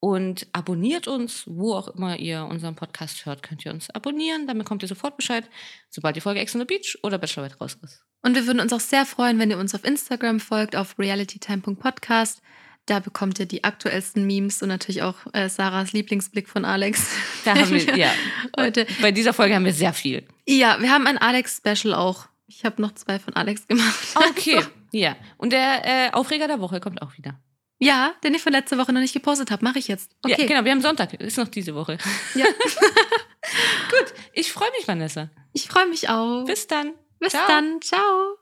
und abonniert uns, wo auch immer ihr unseren Podcast hört, könnt ihr uns abonnieren. Dann bekommt ihr sofort Bescheid, sobald die Folge Ex on the Beach oder Bachelorette raus ist. Und wir würden uns auch sehr freuen, wenn ihr uns auf Instagram folgt, auf realitytime.podcast. Da bekommt ihr die aktuellsten Memes und natürlich auch äh, Sarahs Lieblingsblick von Alex. Da haben wir, ja. Heute. Bei dieser Folge haben wir sehr viel. Ja, wir haben ein Alex-Special auch. Ich habe noch zwei von Alex gemacht. Okay. Ja. Und der äh, Aufreger der Woche kommt auch wieder. Ja, den ich von letzter Woche noch nicht gepostet habe, mache ich jetzt. Okay. Ja, genau, wir haben Sonntag. Ist noch diese Woche. Ja. Gut. Ich freue mich, Vanessa. Ich freue mich auch. Bis dann. Bis Ciao. dann. Ciao.